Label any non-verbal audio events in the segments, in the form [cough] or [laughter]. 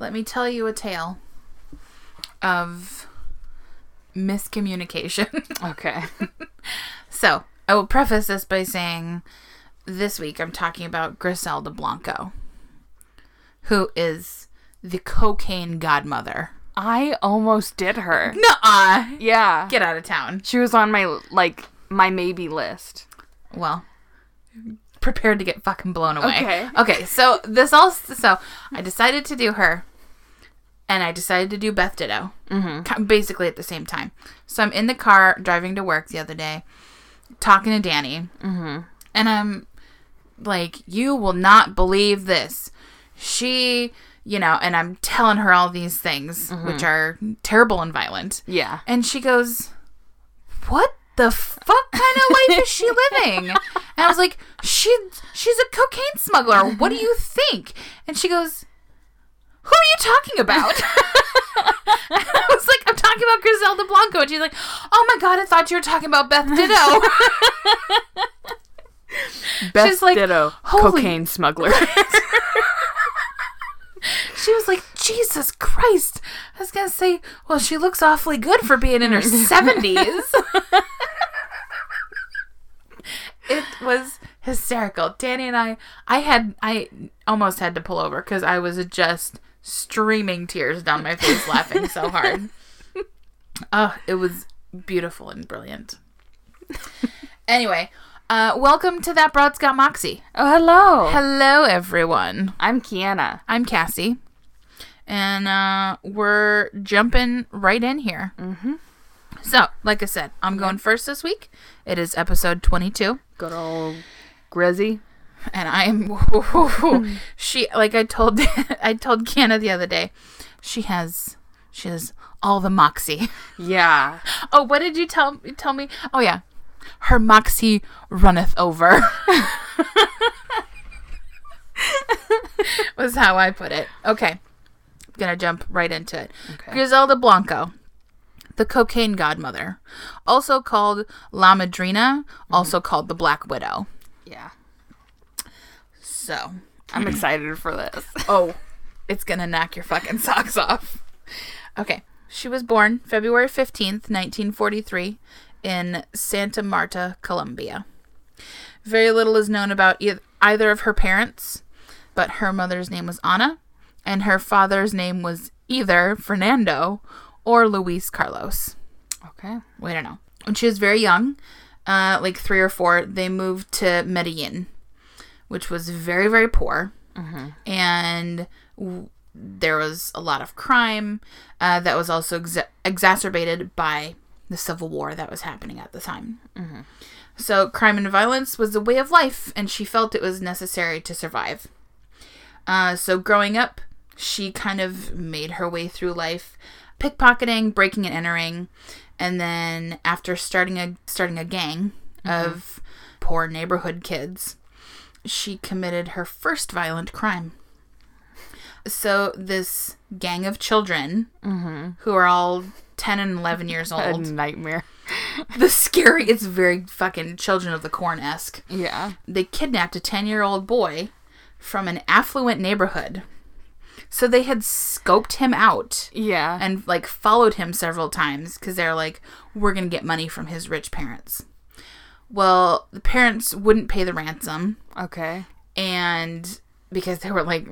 let me tell you a tale of miscommunication. [laughs] Okay. so, I will preface this by saying this week I'm talking about Griselda Blanco, who is the cocaine godmother. I almost did her. Nuh-uh. Yeah. Get out of town. She was on my like my maybe list. Well, prepared to get fucking blown away. Okay. Okay, so this all so I decided to do her and I decided to do Beth Ditto. Mm-hmm. Basically at the same time. So I'm in the car driving to work the other day, talking to Danny. Mm-hmm. And I'm like, you will not believe this. She, you know, and I'm telling her all these things, which are terrible and violent. Yeah. And she goes, What the fuck kind of life is she living? And I was like, she, She's a cocaine smuggler. What do you think? And she goes, Who are you talking about? [laughs] I was like, I'm talking about Griselda Blanco. And she's like, Oh my God, I thought you were talking about Beth [laughs] Ditto. [laughs] Beth She's like, ditto "Holy-" cocaine smuggler. she was like, Jesus Christ. I was going to say, Well, she looks awfully good for being in her 70s. it was hysterical. Danny and I, I had, I almost had to pull over because I was just streaming tears down my face laughing so hard. [laughs] Oh, it was beautiful and brilliant. Anyway, uh, welcome to That Broad's Got Moxie. oh, hello. Hello, everyone. I'm Kiana. I'm Cassie, and uh, we're jumping right in here. Mm-hmm. So, like I said, I'm going first this week. It is episode 22, Good old Grizzy. And I'm [laughs] she like I told [laughs] I told Kiana the other day, she has she has all the moxie. Yeah. [laughs] Oh, what did you tell tell me? Oh yeah, her moxie runneth over. was how I put it. Okay, I'm gonna jump right into it. Okay. Griselda Blanco, the cocaine godmother, also called La Madrina, mm-hmm. also called the Black Widow. Yeah. So, I'm [laughs] excited for this. [laughs] oh, it's gonna knock your fucking [laughs] socks off. Okay, she was born February 15th, 1943, in Santa Marta, Colombia. Very little is known about e- either of her parents, but her mother's name was Ana, and her father's name was either Fernando or Luis Carlos. Okay. We don't know. When she was very young, uh, like three or four, they moved to Medellin, which was very, very poor. And w- there was a lot of crime uh, that was also exa- exacerbated by the civil war that was happening at the time. So, crime and violence was a way of life, and she felt it was necessary to survive. Uh, so, growing up, she kind of made her way through life, pickpocketing, breaking and entering, and then after starting a starting a gang of poor neighborhood kids, she committed her first violent crime. So, this gang of children who are all 10 and 11 years [laughs] A old, nightmare. the scary, it's very fucking Children of the Corn esque Yeah. they kidnapped a 10 year old boy from an affluent neighborhood. So they had scoped him out Yeah. and like followed him several times because they're like, we're going to get money from his rich parents. Well, the parents wouldn't pay the ransom okay. and because they were like,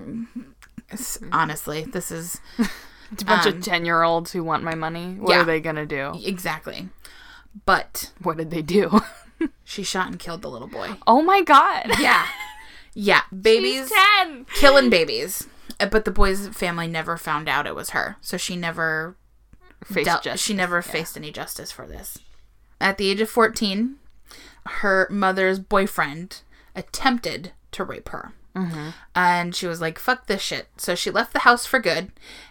honestly, this is [laughs] It's a bunch Um, of 10 year olds who want my money. What yeah. are they going to do? exactly. But What did they do? [laughs] she shot and killed the little boy. oh my god. [laughs] Yeah. Yeah. Babies. 10. killing babies. Uh, But the boy's family never found out it was her, so she never Face dealt, justice. she never faced any justice for this. At the age of 14, her mother's boyfriend attempted to rape her. And she was like, fuck this shit. So she left the house for good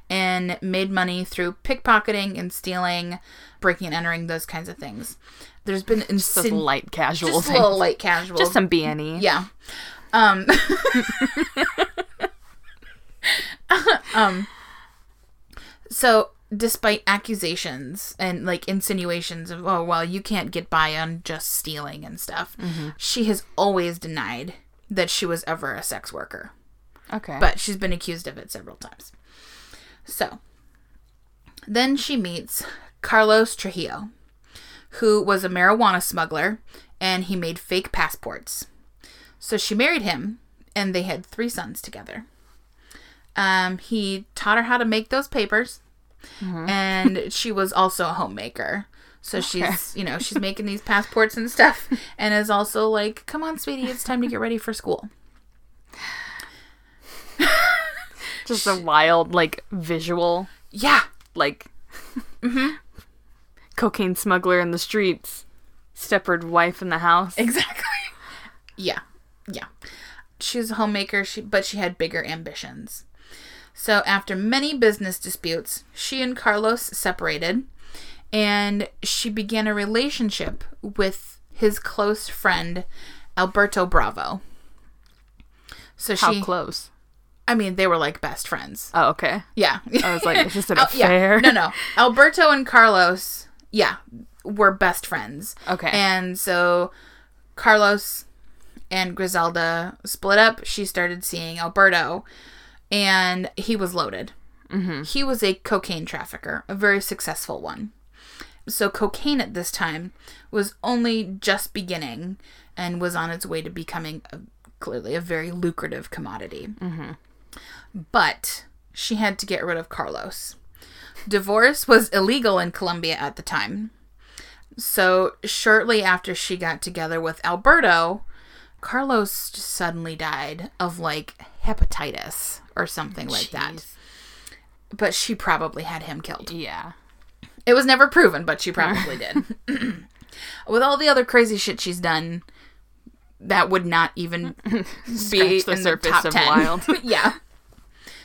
and made money through pickpocketing and stealing, breaking and entering, those kinds of things. There's been Just insin- light casual just a little light casual. Just some B&E. Yeah. Um [laughs] Um so despite accusations and like insinuations of oh well you can't get by on just stealing and stuff, she has always denied that she was ever a sex worker. Okay. But she's been accused of it several times. So, then she meets Carlos Trujillo, who was a marijuana smuggler and he made fake passports. So she married him and they had three sons together. Um, he taught her how to make those papers and she was also a homemaker. So she's, you know, she's making these passports and stuff and is also like, come on, sweetie, it's time to get ready for school. [laughs] Just a wild, like, visual, Yeah. like, mhm cocaine smuggler in the streets, stepford wife in the house. Exactly. [laughs] Yeah. Yeah. She was a homemaker, she, but she had bigger ambitions. So, after many business disputes, she and Carlos separated and she began a relationship with his close friend, Alberto Bravo. So How she, close? I mean, they were like best friends. Oh, okay. Yeah. I was like, is this [laughs] an oh, yeah. affair? No, no. Alberto and Carlos, yeah, were best friends. Okay. And so Carlos and Griselda split up. She started seeing Alberto, and he was loaded. Mm-hmm. He was a cocaine trafficker, a very successful one. So cocaine at this time was only just beginning and was on its way to becoming a, clearly a very lucrative commodity. But she had to get rid of Carlos. Divorce was illegal in Colombia at the time. So, shortly after she got together with Alberto, Carlos suddenly died of like hepatitis or something like that. But she probably had him killed. Yeah. It was never proven, but she probably did. [laughs] [clears throat] With all the other crazy shit she's done, that would not even [laughs] be the in surface the top of 10. wild. [laughs] yeah.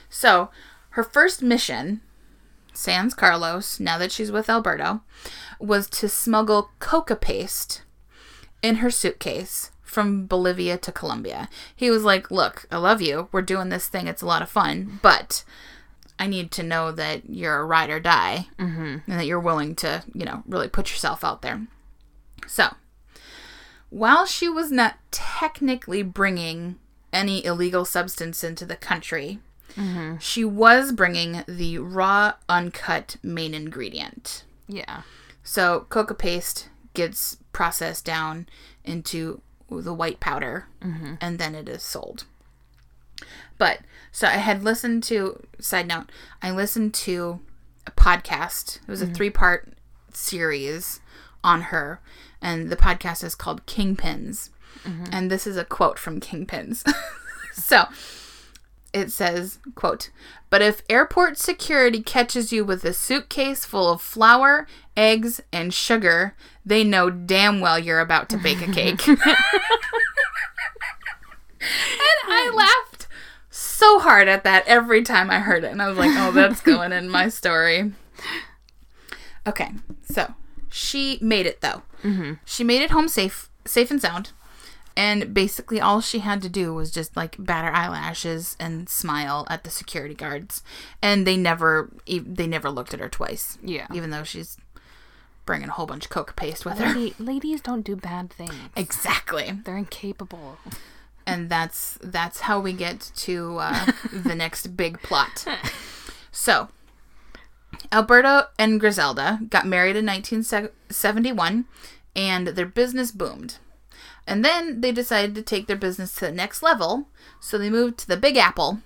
So, her first mission, Sans Carlos, now that she's with Alberto, was to smuggle coca paste in her suitcase from Bolivia to Colombia. He was like, Look, I love you. We're doing this thing. It's a lot of fun. But I need to know that you're a ride or die mm-hmm. and that you're willing to, you know, really put yourself out there. So, while she was not technically bringing any illegal substance into the country, mm-hmm. she was bringing the raw, uncut main ingredient. Yeah. So, coca paste gets processed down into the white powder mm-hmm. and then it is sold. But, so I had listened to, side note, I listened to a podcast. It was a mm-hmm. three part series on her, and the podcast is called Kingpins. Mm-hmm. And this is a quote from Kingpins. [laughs] so, it says, quote, but if airport security catches you with a suitcase full of flour, eggs, and sugar, they know damn well you're about to bake a cake. [laughs] and I laughed so hard at that every time I heard it. And I was like, oh, that's [laughs] going in my story. Okay, so she made it though. Mm-hmm. She made it home safe, safe and sound. And basically, all she had to do was just like bat her eyelashes and smile at the security guards, and they never, they never looked at her twice. Yeah. even though she's bringing a whole bunch of coca paste with her. Lady, ladies don't do bad things. Exactly, They're incapable. and that's that's how we get to uh, [laughs] the next big plot. So, Alberto and Griselda got married in 1971, and their business boomed. And then they decided to take their business to the next level, so they moved to the Big Apple,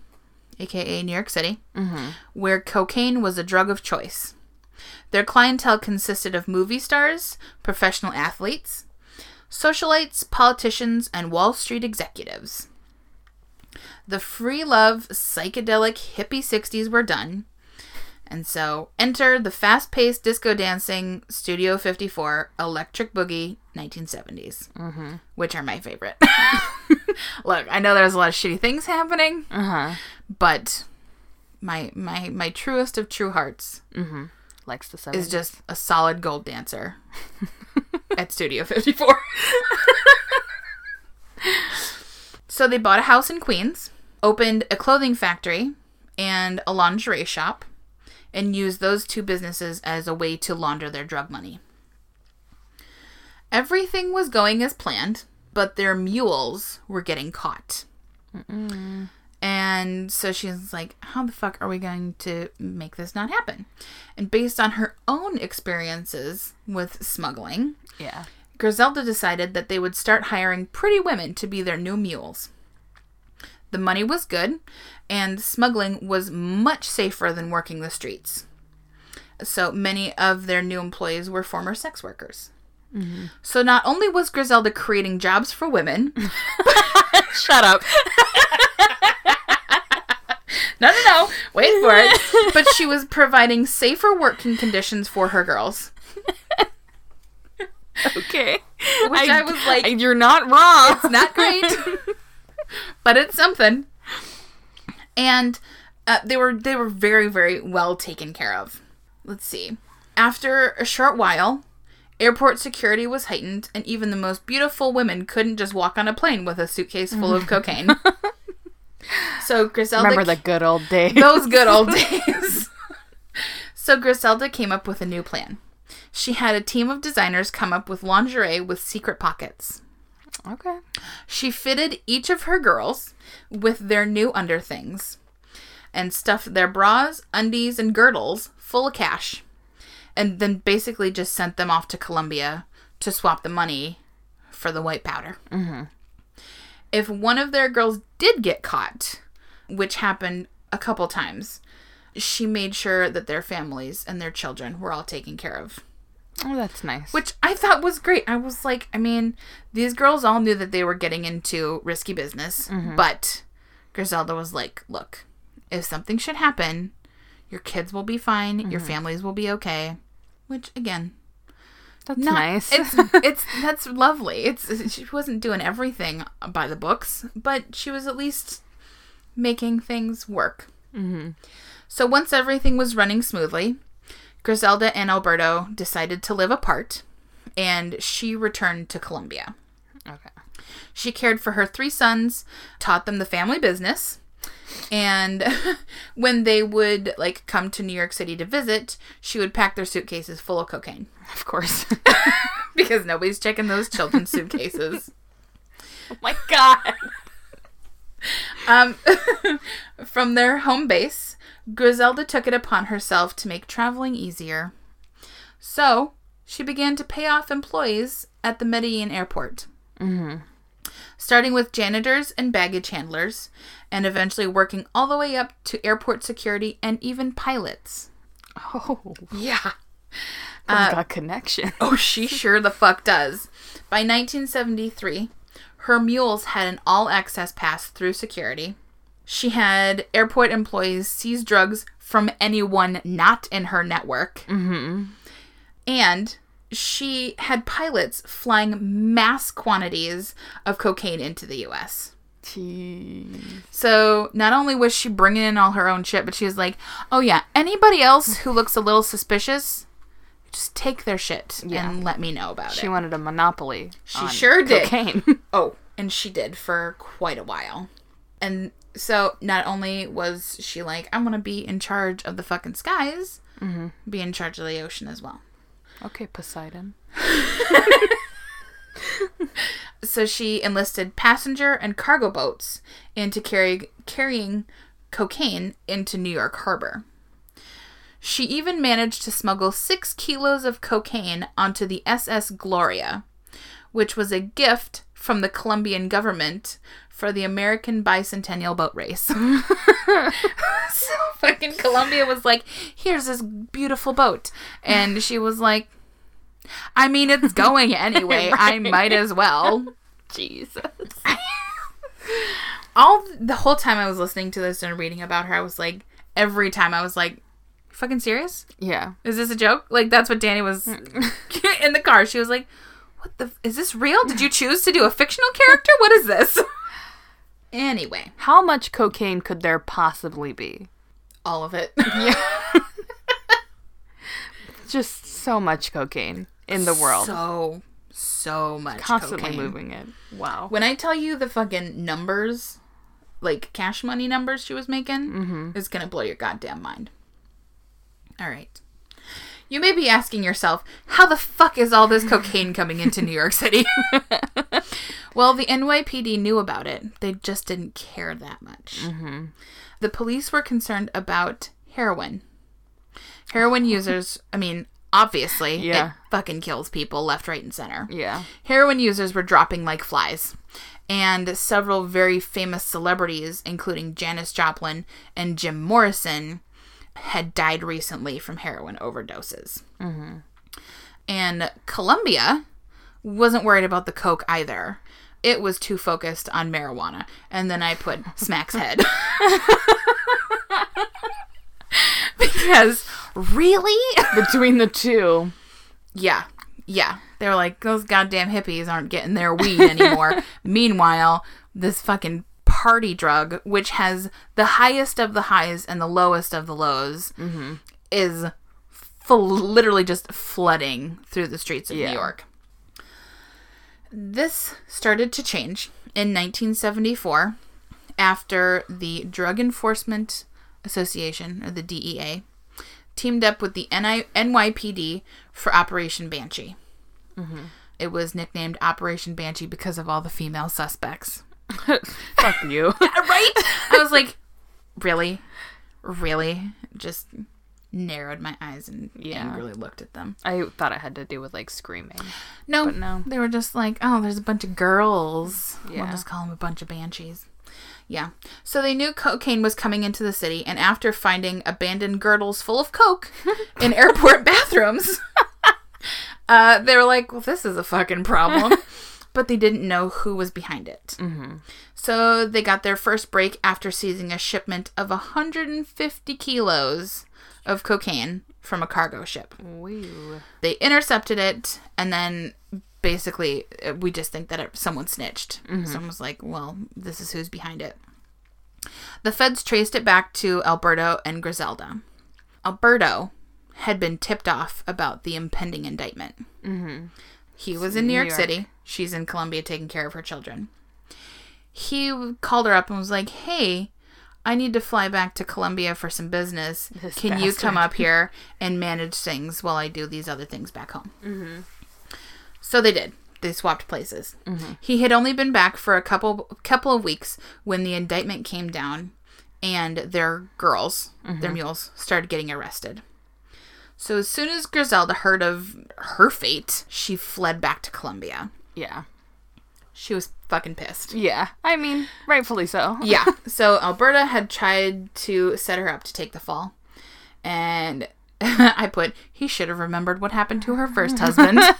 aka New York City, where cocaine was a drug of choice. Their clientele consisted of movie stars, professional athletes, socialites, politicians, and Wall Street executives. The free love, psychedelic hippie 60s were done. And so, enter the fast paced disco dancing Studio 54 Electric Boogie 1970s, mm-hmm. which are my favorite. [laughs] Look, I know there's a lot of shitty things happening, Uh huh. but my my my truest of true hearts Likes the is just a solid gold dancer [laughs] at Studio 54. so they bought a house in Queens, opened a clothing factory and a lingerie shop, and used those two businesses as a way to launder their drug money. Everything was going as planned, but their mules were getting caught. And so she's like, how the fuck are we going to make this not happen? And based on her own experiences with smuggling, Yeah. Griselda decided that they would start hiring pretty women to be their new mules. The money was good, and smuggling was much safer than working the streets. So many of their new employees were former sex workers. So not only was Griselda creating jobs for women, [laughs] Shut up. [laughs] no, no, no, wait for it, [laughs] but she was providing safer working conditions for her girls. okay. Which I was like- you're not wrong. It's not great, but it's something. And uh, they were they were very very well taken care of. Let's see. After a short while, airport security was heightened, and even the most beautiful women couldn't just walk on a plane with a suitcase full of mm. cocaine. [laughs] so Griselda Remember the good old days. those good old [laughs] days. so Griselda came up with a new plan. She had a team of designers come up with lingerie with secret pockets. Okay. She fitted each of her girls with their new underthings and stuffed their bras, undies, and girdles full of cash. And then basically just sent them off to Colombia to swap the money for the white powder. Mm-hmm. If one of their girls did get caught, which happened a couple times, she made sure that their families and their children were all taken care of Oh, that's nice. which I thought was great. I was like, I mean, these girls all knew that they were getting into risky business, but Griselda was like, look, if something should happen, your kids will be fine, your families will be okay. Which again, that's not nice. It's [laughs] it's that's lovely. It's she wasn't doing everything by the books, but she was at least making things work. Mm-hmm. So once everything was running smoothly, Griselda and Alberto decided to live apart, and she returned to Colombia. okay. She cared for her three sons, taught them the family business, and [laughs] when they would like come to New York City to visit, she would pack their suitcases full of cocaine [laughs] Of course. [laughs] because nobody's checking those children's suitcases. oh my god. Um, from their home base, Griselda took it upon herself to make traveling easier. So, she began to pay off employees at the Medellin airport. Mm-hmm. Starting with janitors and baggage handlers, and eventually working all the way up to airport security and even pilots. Oh, Yeah. I've got connection. [laughs] Oh, she sure the fuck does. By 1973, her mules had an all access pass through security. She had airport employees seize drugs from anyone not in her network. Mm-hmm. And she had pilots flying mass quantities of cocaine into the US. Jeez. So not only was she bringing in all her own shit, but she was like, "Oh yeah, anybody else who looks a little suspicious, just take their shit Yeah. and let me know about She it." She wanted a monopoly. She on sure did. Cocaine. [laughs] [laughs] Oh, and she did for quite a while. And so not only was she like, "I'm gonna be in charge of the fucking skies," mm-hmm. be in charge of the ocean as well. Okay, Poseidon. [laughs] So she enlisted passenger and cargo boats into carry, carrying cocaine into New York Harbor. She even managed to smuggle six kilos of cocaine onto the SS Gloria, which was a gift from the Colombian government for the American bicentennial boat race. [laughs] so fucking Colombia was like, here's this beautiful boat. And she was like, I mean, it's going [laughs] anyway. I might as well Jesus. [laughs] all the whole time I was listening to this and reading about her, I was like, every time I was like, fucking serious? Yeah. Is this a joke? Like that's what Danny was in the car. She was like, "What the? Is this real? Did you choose to do a fictional character? What is this?" Anyway, How much cocaine could there possibly be? all of it. [laughs] yeah. [laughs] Just so much cocaine in the world. So so much Constantly cocaine. moving it. Wow. When I tell you the fucking numbers, like cash money numbers she was making, Mm-hmm. is gonna blow your goddamn mind. All right. You may be asking yourself, how the fuck is all this cocaine coming into New York City? [laughs] Well, the NYPD knew about it. They just didn't care that much. Mm-hmm. The police were concerned about heroin. Heroin [laughs] users, I mean, obviously, Yeah. it fucking kills people left, right, and center. Yeah. Heroin users were dropping like flies. And several very famous celebrities, including Janis Joplin and Jim Morrison, had died recently from heroin overdoses. Mm-hmm. And Colombia wasn't worried about the coke either. It was too focused on marijuana. And then I put [laughs] Smack's head. [laughs] because, really? Between the two. Yeah. Yeah. They were like, those goddamn hippies aren't getting their weed anymore. [laughs] Meanwhile, this fucking party drug, which has the highest of the highs and the lowest of the lows, mm-hmm. is full, literally just flooding through the streets of Yeah. New York. This started to change in 1974 after the Drug Enforcement Association, or the DEA, teamed up with the NI- NYPD for Operation Banshee. Mm-hmm. It was nicknamed Operation Banshee because of all the female suspects. [laughs] Fuck you. [laughs] right? [laughs] I was like, really? Really? Just narrowed my eyes and Yeah. angrily looked at them. I thought it had to do with like screaming. No, But no. They were just like, oh, there's a bunch of girls. Yeah. We'll just call them a bunch of banshees. Yeah. So they knew cocaine was coming into the city, and after finding abandoned girdles full of coke in airport bathrooms, uh, they were like, well, this is a fucking problem. But they didn't know who was behind it. Mm-hmm. So they got their first break after seizing a shipment of 150 kilos of cocaine from a cargo ship. Woo. they intercepted it and then basically uh, we just think that it, someone snitched. Mm-hmm. Someone was like well this is who's behind it. The feds traced it back to alberto and griselda. Alberto had been tipped off about the impending indictment mm-hmm. He was in new New york, York. city she's in Colombia taking care of her children he called her up and was like hey I need to fly back to Colombia for some business. This Can you come up [laughs] here and manage things while I do these other things back home? Mm-hmm. So they did. They swapped places. Mm-hmm. He had only been back for a couple couple of weeks when the indictment came down, and their girls, their mm-hmm. mules, started getting arrested. So as soon as Griselda heard of her fate, she fled back to Colombia. Yeah. She was fucking pissed. Yeah. I mean, rightfully so. [laughs] yeah. So Alberto had tried to set her up to take the fall. And [laughs] I put, he should have remembered what happened to her first husband. [laughs]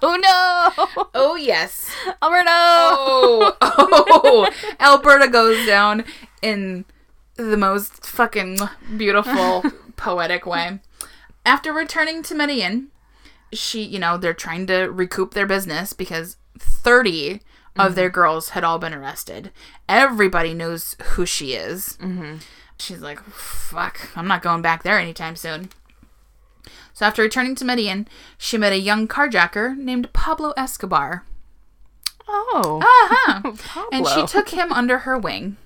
Oh no! oh, yes. Alberto! Oh, oh. Alberto goes down in the most fucking beautiful, poetic way. After returning to Medellin, she, you know, they're trying to recoup their business because 30 of their girls had all been arrested. Everybody knows who she is. Mm-hmm. She's like, fuck, I'm not going back there anytime soon. So after returning to Medellin, she met a young carjacker named Pablo Escobar. Oh. Uh-huh. [laughs] And she took him under her wing.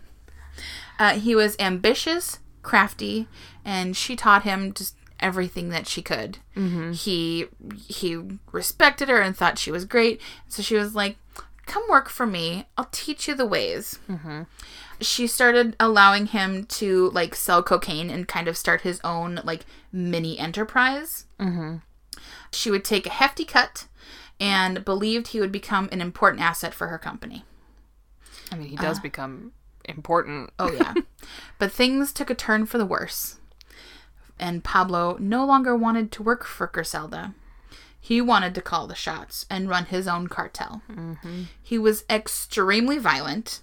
Uh, he was ambitious, crafty, and she taught him just everything that she could. Mm-hmm. He he respected her and thought she was great. So she was like, "Come work for me. I'll teach you the ways." Mm-hmm. She started allowing him to like sell cocaine and kind of start his own like mini enterprise. Mm-hmm. She would take a hefty cut and believed he would become an important asset for her company. I mean, he does become important. Oh yeah. [laughs] but things took a turn for the worse. And Pablo no longer wanted to work for Griselda. He wanted to call the shots and run his own cartel. Mm-hmm. He was extremely violent,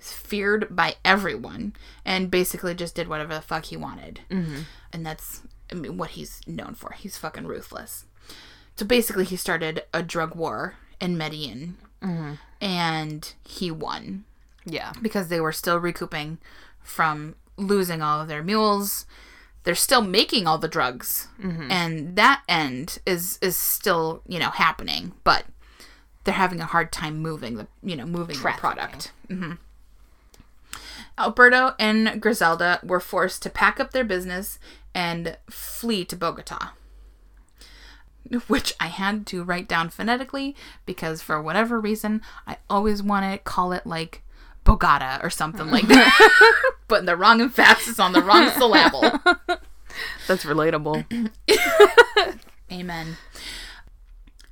feared by everyone, and basically just did whatever the fuck he wanted. Mm-hmm. And that's I mean, what he's known for. He's fucking ruthless. So basically, he started a drug war in Medellin, mm-hmm. and he won Yeah. because they were still recouping from losing all of their mules. They're still making all the drugs, and that end is is still you know happening, but they're having a hard time moving the you know moving the product. hmm Alberto and Griselda were forced to pack up their business and flee to Bogota. which I had to write down phonetically because for whatever reason I always want to call it like Bogota or something like that. [laughs] [laughs] Putting the wrong emphasis on the wrong syllable. [laughs] That's relatable. [laughs] Amen.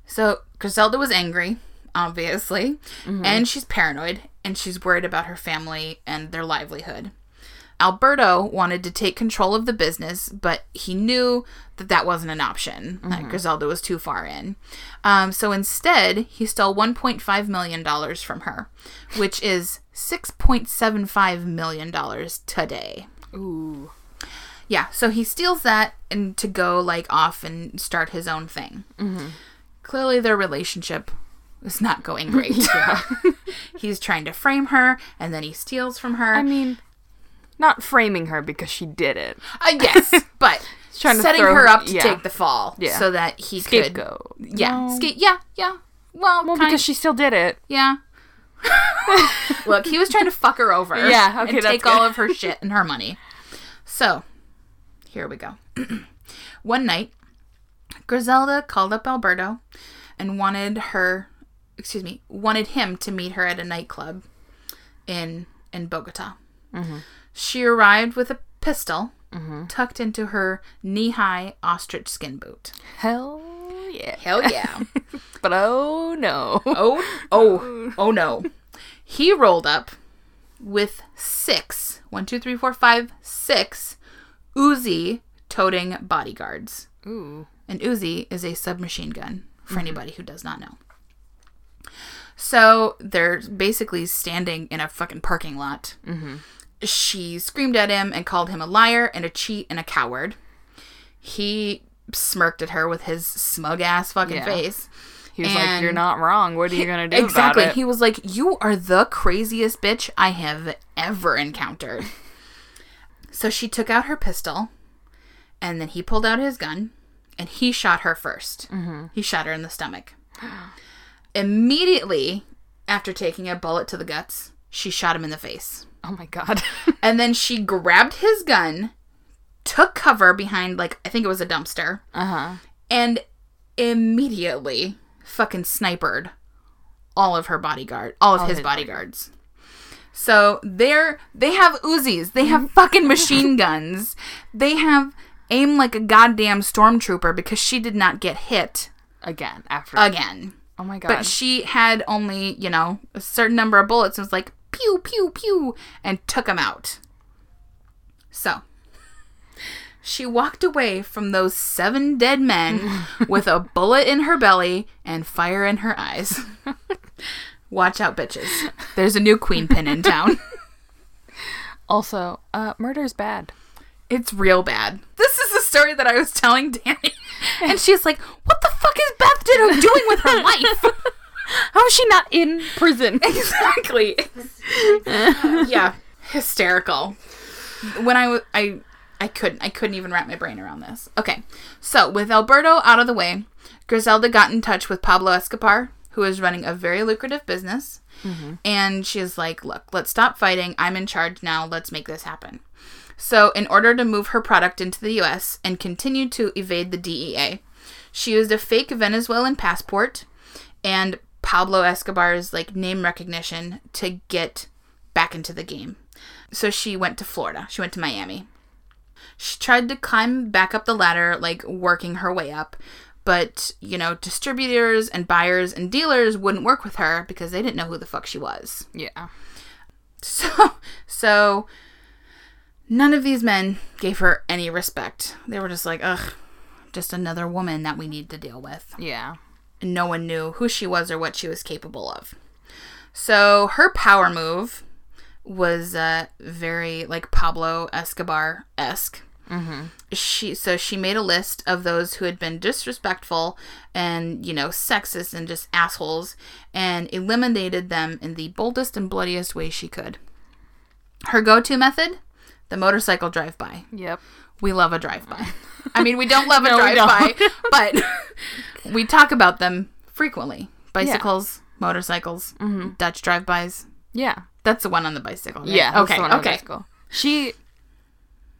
So Griselda was angry, obviously, and she's paranoid and she's worried about her family and their livelihood. Alberto wanted to take control of the business, but he knew that that wasn't an option. That Griselda was too far in. Um, so instead, he stole $1.5 million from her, which is $6.75 million today. Ooh. Yeah, so he steals that and to go like off and start his own thing. Clearly, their relationship is not going great. [laughs] [laughs] He's trying to frame her, and then he steals from her. I mean, not framing her because she did it. uh, yes, [laughs] but trying to setting throw her up to yeah. take the fall, Yeah. so that he could. Scapegoat. Yeah, No. yeah, yeah. Well, Well, because she still did it. yeah. Look, he was trying to fuck her over. Yeah, okay, and take all of her shit and her money. So, here we go. [clears throat] One night, Griselda called up Alberto and wanted her, excuse me, wanted him to meet her at a nightclub in in Bogota. Mm-hmm. She arrived with a pistol mm-hmm. tucked into her knee-high ostrich skin boot. Hell yeah. Hell yeah. [laughs] But oh no. Oh, oh, [laughs] oh no. He rolled up with six, one, two, three, four, five, six Uzi toting bodyguards. Ooh. An Uzi is a submachine gun for mm-hmm. anybody who does not know. So they're basically standing in a fucking parking lot. Mm-hmm. She screamed at him and called him a liar and a cheat and a coward. He smirked at her with his smug ass fucking Yeah. face. He was like, "You're not wrong. What are you gonna do exactly. about it?" He was like, "You are the craziest bitch I have ever encountered." [laughs] so she took out her pistol, and then he pulled out his gun, and he shot her 1st Mm-hmm. He shot her in the stomach. [gasps] Immediately after taking a bullet to the guts, she shot him in the face. oh my god. [laughs] And then she grabbed his gun, took cover behind, like, I think it was a dumpster, uh huh. and immediately fucking snipered all of her bodyguard, all of his, his bodyguards. So they're they have Uzis, they have fucking machine [laughs] guns, they have aim like a goddamn stormtrooper because she did not get hit Again after. again. oh my god. But she had only, you know, a certain number of bullets and was like pew pew pew and took him out. So she walked away from those seven dead men [laughs] with a bullet in her belly and fire in her eyes. [laughs] Watch out, bitches. [laughs] There's a new queen pin in town. [laughs] also, uh, murder's bad. It's real bad. This is the story that I was telling Danny. [laughs] And she's like, What the fuck is Beth Ditto doing with her life? How is she not in prison? exactly. yeah, hysterical. When I was, I, I couldn't, I couldn't even wrap my brain around this. Okay, so with Alberto out of the way, Griselda got in touch with Pablo Escobar, who is running a very lucrative business, mm-hmm. and she's like, "Look, let's stop fighting. I'm in charge now. Let's make this happen." So, in order to move her product into the U.S. and continue to evade the DEA, she used a fake Venezuelan passport and Pablo Escobar's like name recognition to get back into the game. So she went to Florida. She went to Miami. She tried to climb back up the ladder, like working her way up, but you know, distributors and buyers and dealers wouldn't work with her because they didn't know who the fuck she was. yeah. [laughs] So, so none of these men gave her any respect. They were just like, ugh, just another woman that we need to deal with Yeah. and no one knew who she was or what she was capable of. So her power move was uh, very like Pablo Escobar esque. She so she made a list of those who had been disrespectful and you know sexist and just assholes, and eliminated them in the boldest and bloodiest way she could. Her go-to method: the motorcycle drive-by. Yep. We love a drive-by. [laughs] I mean, we don't love a No, we drive-by, [laughs] but we talk about them frequently. Bicycles, motorcycles, mm-hmm. Dutch drive-bys. Yeah. That's the one on the bicycle. right? Yeah. Okay. the one on the okay. bicycle. She.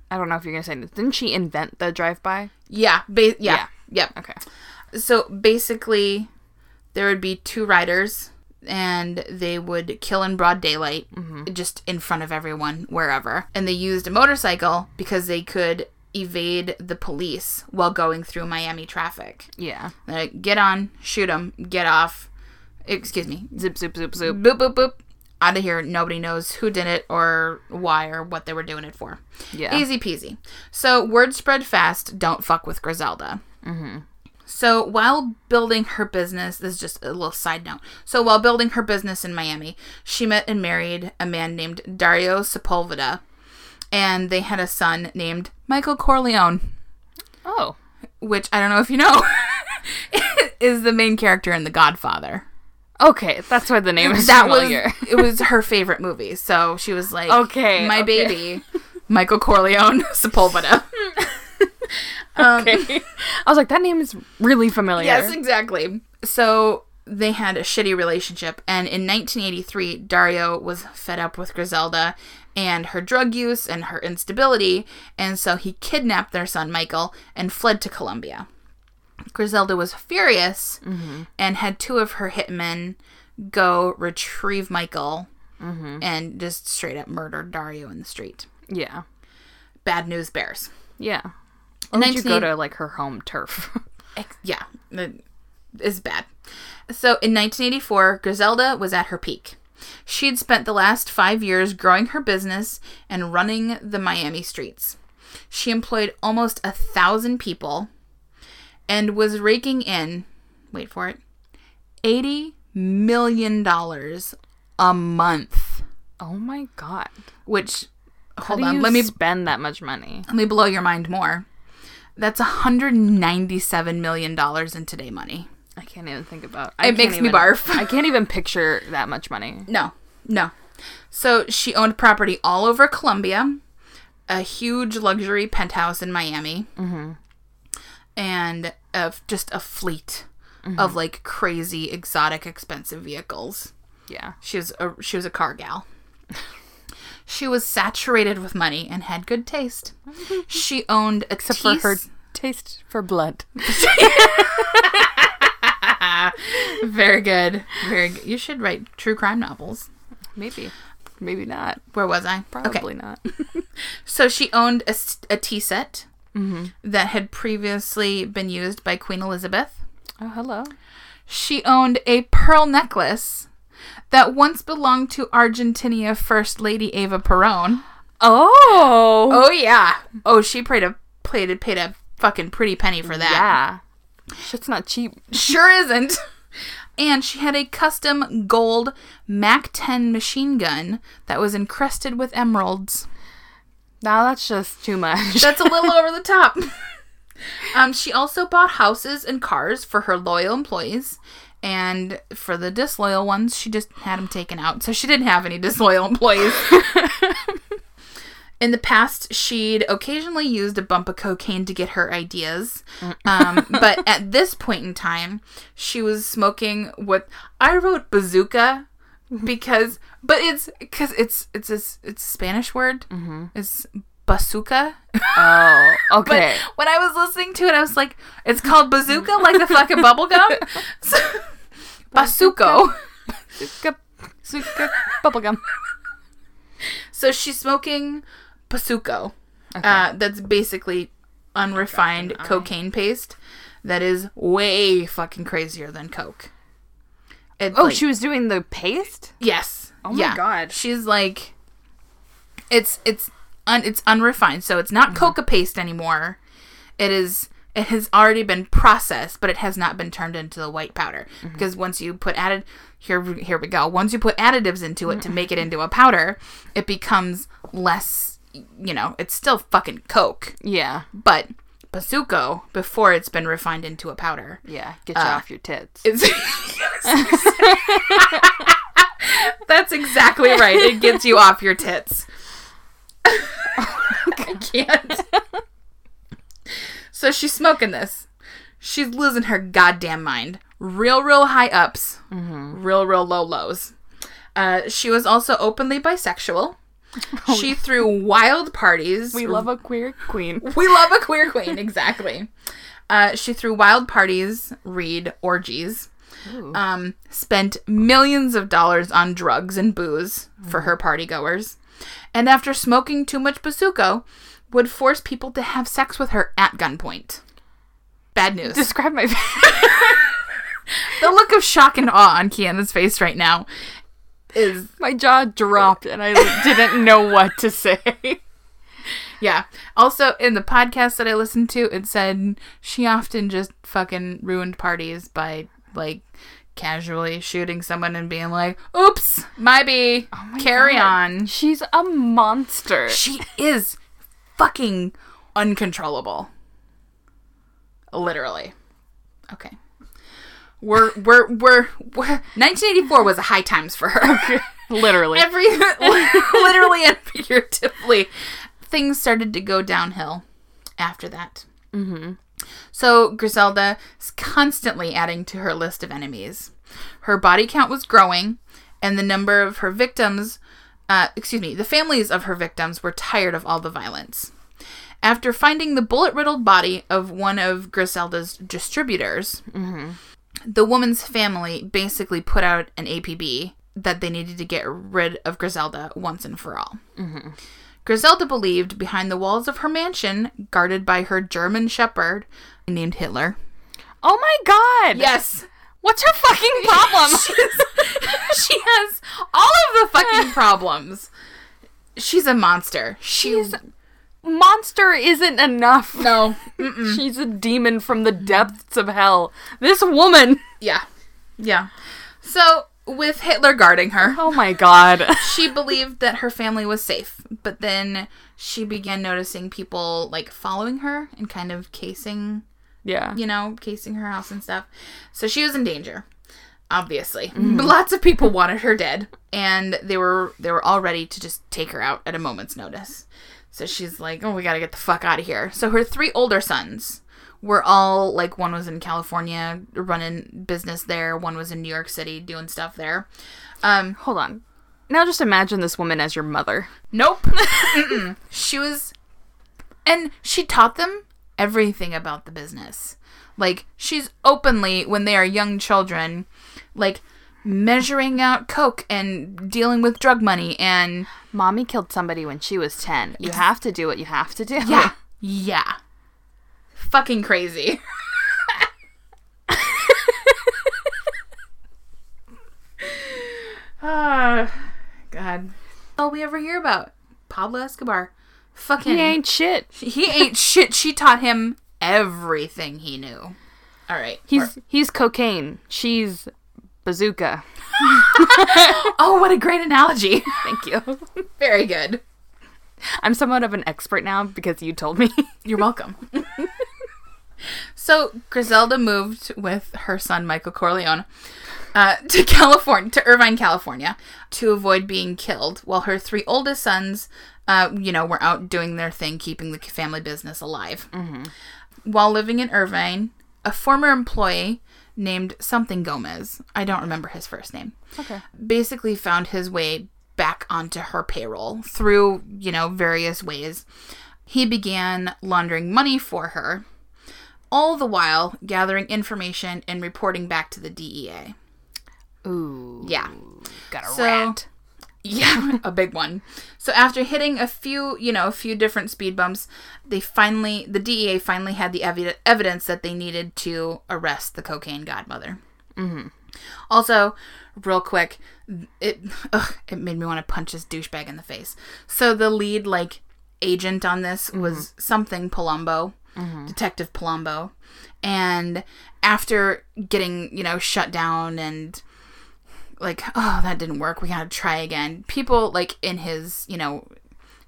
I don't know if you're gonna say this. Didn't she invent the drive-by? Yeah. Ba- yeah. Yeah. Yep. Okay. So basically, there would be two riders, and they would kill in broad daylight, mm-hmm. just in front of everyone, wherever. And they used a motorcycle because they could evade the police while going through Miami traffic. Yeah. Like, get on, shoot them, get off. Excuse me. Zip, zip, zip, zip. Boop, boop, boop. Out of here. Nobody knows who did it or why or what they were doing it for. Yeah. Easy peasy. So word spread fast. Don't fuck with Griselda. Mm-hmm. So while building her business, this is just a little side note. So while building her business in Miami, she met and married a man named Dario Sepulveda, and they had a son named Michael Corleone, Oh. which I don't know if you know, [laughs] is the main character in The Godfather. Okay, that's why the name is that familiar. was it was her favorite movie. So she was like, Okay, my okay. baby, Michael Corleone [laughs] Sepulveda." [laughs] Um, okay. I was like, that name is really familiar. Yes, exactly. So they had a shitty relationship, and in 1983, Dario was fed up with Griselda and her drug use and her instability, and so he kidnapped their son Michael and fled to Colombia. Griselda was furious mm-hmm. and had two of her hitmen go retrieve Michael mm-hmm. and just straight up murdered Dario in the street. Yeah. Bad news bears. Yeah. Or would you go to like her home turf? [laughs] Yeah, it is bad. So in 1984, Griselda was at her peak. She'd spent the last five years growing her business and running the Miami streets. She employed almost a thousand people and was raking in, wait for it, $80 million a month. oh my god. Which, How hold on, let me spend that much money? let me blow your mind more. That's $197 million in today money. I can't even think about. I It can't makes me barf. I can't even picture that much money. No, no. So she owned property all over Colombia, a huge luxury penthouse in Miami, mm-hmm. And of just a fleet of mm-hmm. like crazy, exotic, expensive vehicles. Yeah. She was a she was a car gal. [laughs] she was saturated with money and had good taste. [laughs] She owned a Except for her taste for blood. [laughs] Very good, very good. You should write true crime novels. Maybe. Maybe not. Where was I? Probably not. So she owned a, a tea set Mm-hmm. that had previously been used by Queen Elizabeth. Oh, hello. She owned a pearl necklace that once belonged to Argentina First Lady Eva Perón. Oh. Oh yeah. Oh, she paid a paid a, paid a fucking pretty penny for that. Yeah. Shit's not cheap. Sure isn't. And she had a custom gold Mac 10 machine gun that was encrusted with emeralds. Now that's just too much. That's a little over the top. [laughs] Um, she also bought houses and cars for her loyal employees, and for the disloyal ones, she just had them taken out. So she didn't have any disloyal employees. [laughs] In the past, she'd occasionally used a bump of cocaine to get her ideas, um, [laughs] but at this point in time, she was smoking what I wrote bazooka because, but it's because it's it's a, it's a Spanish word. It's bazooka. oh, okay. [laughs] But okay. when I was listening to it, I was like, it's called bazooka, like the fucking bubble gum. [laughs] So, Basuco. Suka, suka, bubblegum. So she's smoking Basuco. Uh, that's basically unrefined cocaine paste that is way fucking crazier than coke. Oh, like- she was doing the paste? yes. Oh my yeah. God. She's like, it's it's un, it's unrefined, so it's Mm-hmm. not coca paste anymore. It is. It has already been processed, but it has not been turned into the white powder. Mm-hmm. Because once you put added, here here we go. Once you put additives into it to make Mm-hmm. it into a powder, it becomes less. You know, it's still fucking coke, Yeah. but Basuco before it's been refined into a powder. Yeah. Get you Uh, off your tits. It's [laughs] [laughs] [laughs] That's exactly right. It gets you off your tits. [laughs] I can't. So she's smoking this. She's losing her goddamn mind. Real, real high ups, real, real low lows. Uh, she was also openly bisexual. [laughs] She threw wild parties. we love a queer queen. We love a queer queen, exactly. Uh, she threw wild parties, read orgies, um, spent millions of dollars on drugs and booze for her partygoers, and after smoking too much bazooka, would force people to have sex with her at gunpoint. Bad news. Describe my. [laughs] [laughs] the look of shock and awe on Kiana's face right now is my jaw dropped and I didn't know what to say. [laughs] Yeah. Also, in the podcast that I listened to, it said she often just fucking ruined parties by like casually shooting someone and being like, "Oops, my bee. Carry God. on." She's a monster. She is fucking uncontrollable. Literally. Okay. We're we're we're, we're 1984 was a high times for her. [laughs] Literally. Every [laughs] literally and figuratively, things started to go downhill after that. Mm-hmm. So Griselda is constantly adding to her list of enemies. Her body count was growing, and the number of her victims, uh, excuse me, the families of her victims were tired of all the violence. After finding the bullet riddled body of one of Griselda's distributors, the woman's family basically put out an APB that they needed to get rid of Griselda once and for all. Griselda believed behind the walls of her mansion, guarded by her German shepherd named Hitler. oh my god. Yes! What's her fucking problem? [laughs] [laughs] she has all of the fucking [laughs] problems. She's a monster. She's Monster isn't enough. no. She's a demon from the depths of hell. This woman. Yeah. Yeah. So, with Hitler guarding her, Oh my god. she believed that her family was safe, but then she began noticing people like following her and kind of casing, Yeah. you know, casing her house and stuff. So she was in danger. Obviously, [laughs] lots of people wanted her dead, and they were they were all ready to just take her out at a moment's notice. So she's like, "Oh, we got to get the fuck out of here." So her three older sons were all like one was in California running business there, one was in New York City doing stuff there. Um, Hold on. Now just imagine this woman as your mother. Nope. [laughs] She was, and she taught them everything about the business. Like she's openly when they are young children, like measuring out coke and dealing with drug money and Mommy killed somebody when she was 10. You have to do what you have to do. yeah, [laughs] yeah, fucking crazy. [laughs] Ah, God. All we ever hear about Pablo Escobar. Fucking He ain't shit. He ain't [laughs] shit. She taught him everything he knew. All right. He's he's cocaine. She's bazooka. [laughs] oh, what a great analogy. [laughs] Thank you. Very good. I'm somewhat of an expert now because you told me. You're welcome. so Griselda moved with her son Michael Corleone uh, to California, to Irvine, California, to avoid being killed, while her three oldest sons, uh, you know, were out doing their thing, keeping the family business alive. While living in Irvine, a former employee named something Gomez, I don't remember his first name, Okay. basically found his way back onto her payroll through, you know, various ways. He began laundering money for her, all the while gathering information and reporting back to the DEA. Ooh. Yeah. Got a So- rat. Yeah, [laughs] a big one. So after hitting a few, you know, a few different speed bumps, they finally, the DEA finally had the evi- evidence that they needed to arrest the cocaine godmother. Mm-hmm. Also, real quick, it [laughs] ugh, it made me want to punch this douchebag in the face. So the lead like agent on this was something Palumbo, Detective Palumbo, and after getting you know shut down and like oh that didn't work. We gotta try again. People like in his you know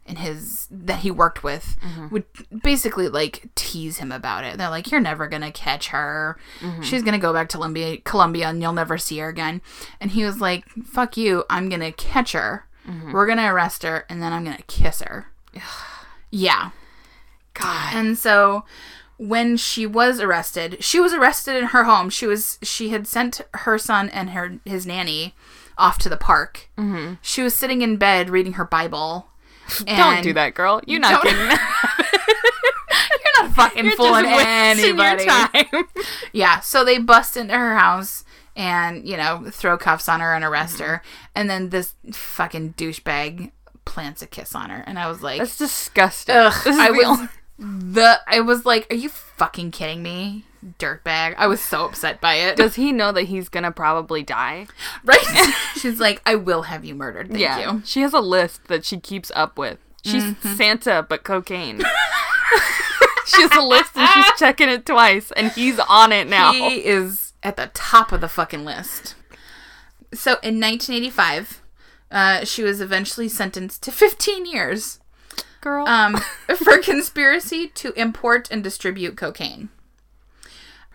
in his that he worked with mm-hmm. would basically like tease him about it. They're like you're never gonna catch her. Mm-hmm. She's gonna go back to Colombia Colombia and you'll never see her again. And he was like fuck you. I'm gonna catch her. Mm-hmm. We're gonna arrest her and then i'm gonna kiss her. Yeah. God. and so when she was arrested, she was arrested in her home. She was she had sent her son and her his nanny off to the park. Mm-hmm. She was sitting in bed reading her Bible. [laughs] Don't do that, girl. You're not getting that. [laughs] You're not fucking [laughs] You're fooling just wasting your anybody. time. Yeah, so they bust into her house and, you know, throw cuffs on her and arrest her. And then this fucking douchebag plants a kiss on her. And I was like, That's disgusting. ugh. This is I was, only- the, I was like, are you fucking kidding me? Dirtbag. I was so upset by it. Does he know that he's gonna probably die? right? [laughs] She's like, I will have you murdered. Thank yeah. you. She has a list that she keeps up with. She's Santa, but cocaine. [laughs] [laughs] she has a list and she's checking it twice, and he's on it now. He is at the top of the fucking list. So in 1985, uh, she was eventually sentenced to 15 years Girl. um, [laughs] for conspiracy to import and distribute cocaine.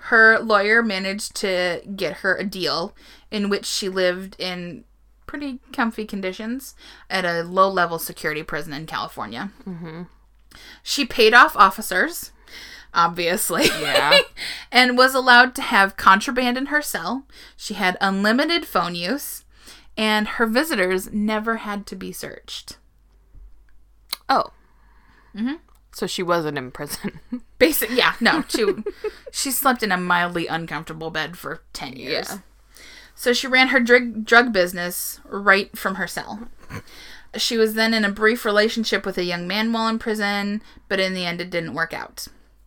Her lawyer managed to get her a deal in which she lived in pretty comfy conditions at a low level security prison in California. She paid off officers, obviously. Yeah. [laughs] and was allowed to have contraband in her cell. She had unlimited phone use, and her visitors never had to be searched. Oh. Mm-hmm. So she wasn't in prison. [laughs] Basic, yeah, no, she [laughs] she slept in a mildly uncomfortable bed for ten years. Yeah. So she ran her drug drug business right from her cell. She was then in a brief relationship with a young man while in prison, but in the end, it didn't work out.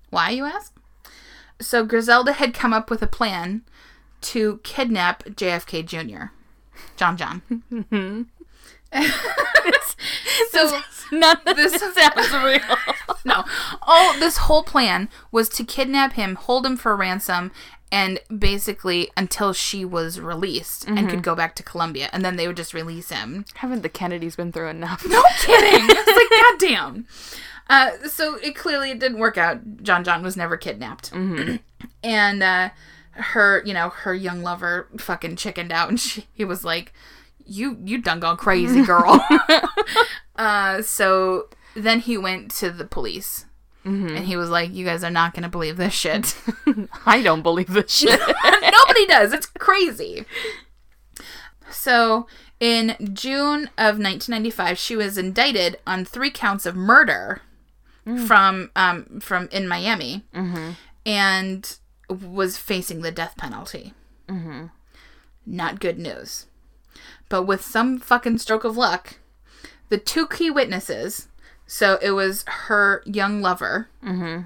Why, you ask? So Griselda had come up with a plan to kidnap JFK Jr. John John. [laughs] [laughs] so None [laughs] of This- [laughs] sounds real. no. All this whole plan was to kidnap him, hold him for ransom, and basically until she was released and could go back to Colombia, and then they would just release him. Haven't the Kennedys been through enough? No kidding. it's like goddamn. Uh, so it clearly it didn't work out. John John was never kidnapped, and uh, her, you know, her young lover fucking chickened out, and she he was like, "You you done gone crazy, girl." [laughs] [laughs] uh, so then he went to the police. And he was like, "You guys are not gonna believe this shit. [laughs] I don't believe this shit. Nobody does. It's crazy." So, in June of 1995, she was indicted on three counts of murder from um, from in Miami, and was facing the death penalty. Not good news. But with some fucking stroke of luck, the two key witnesses. So it was her young lover,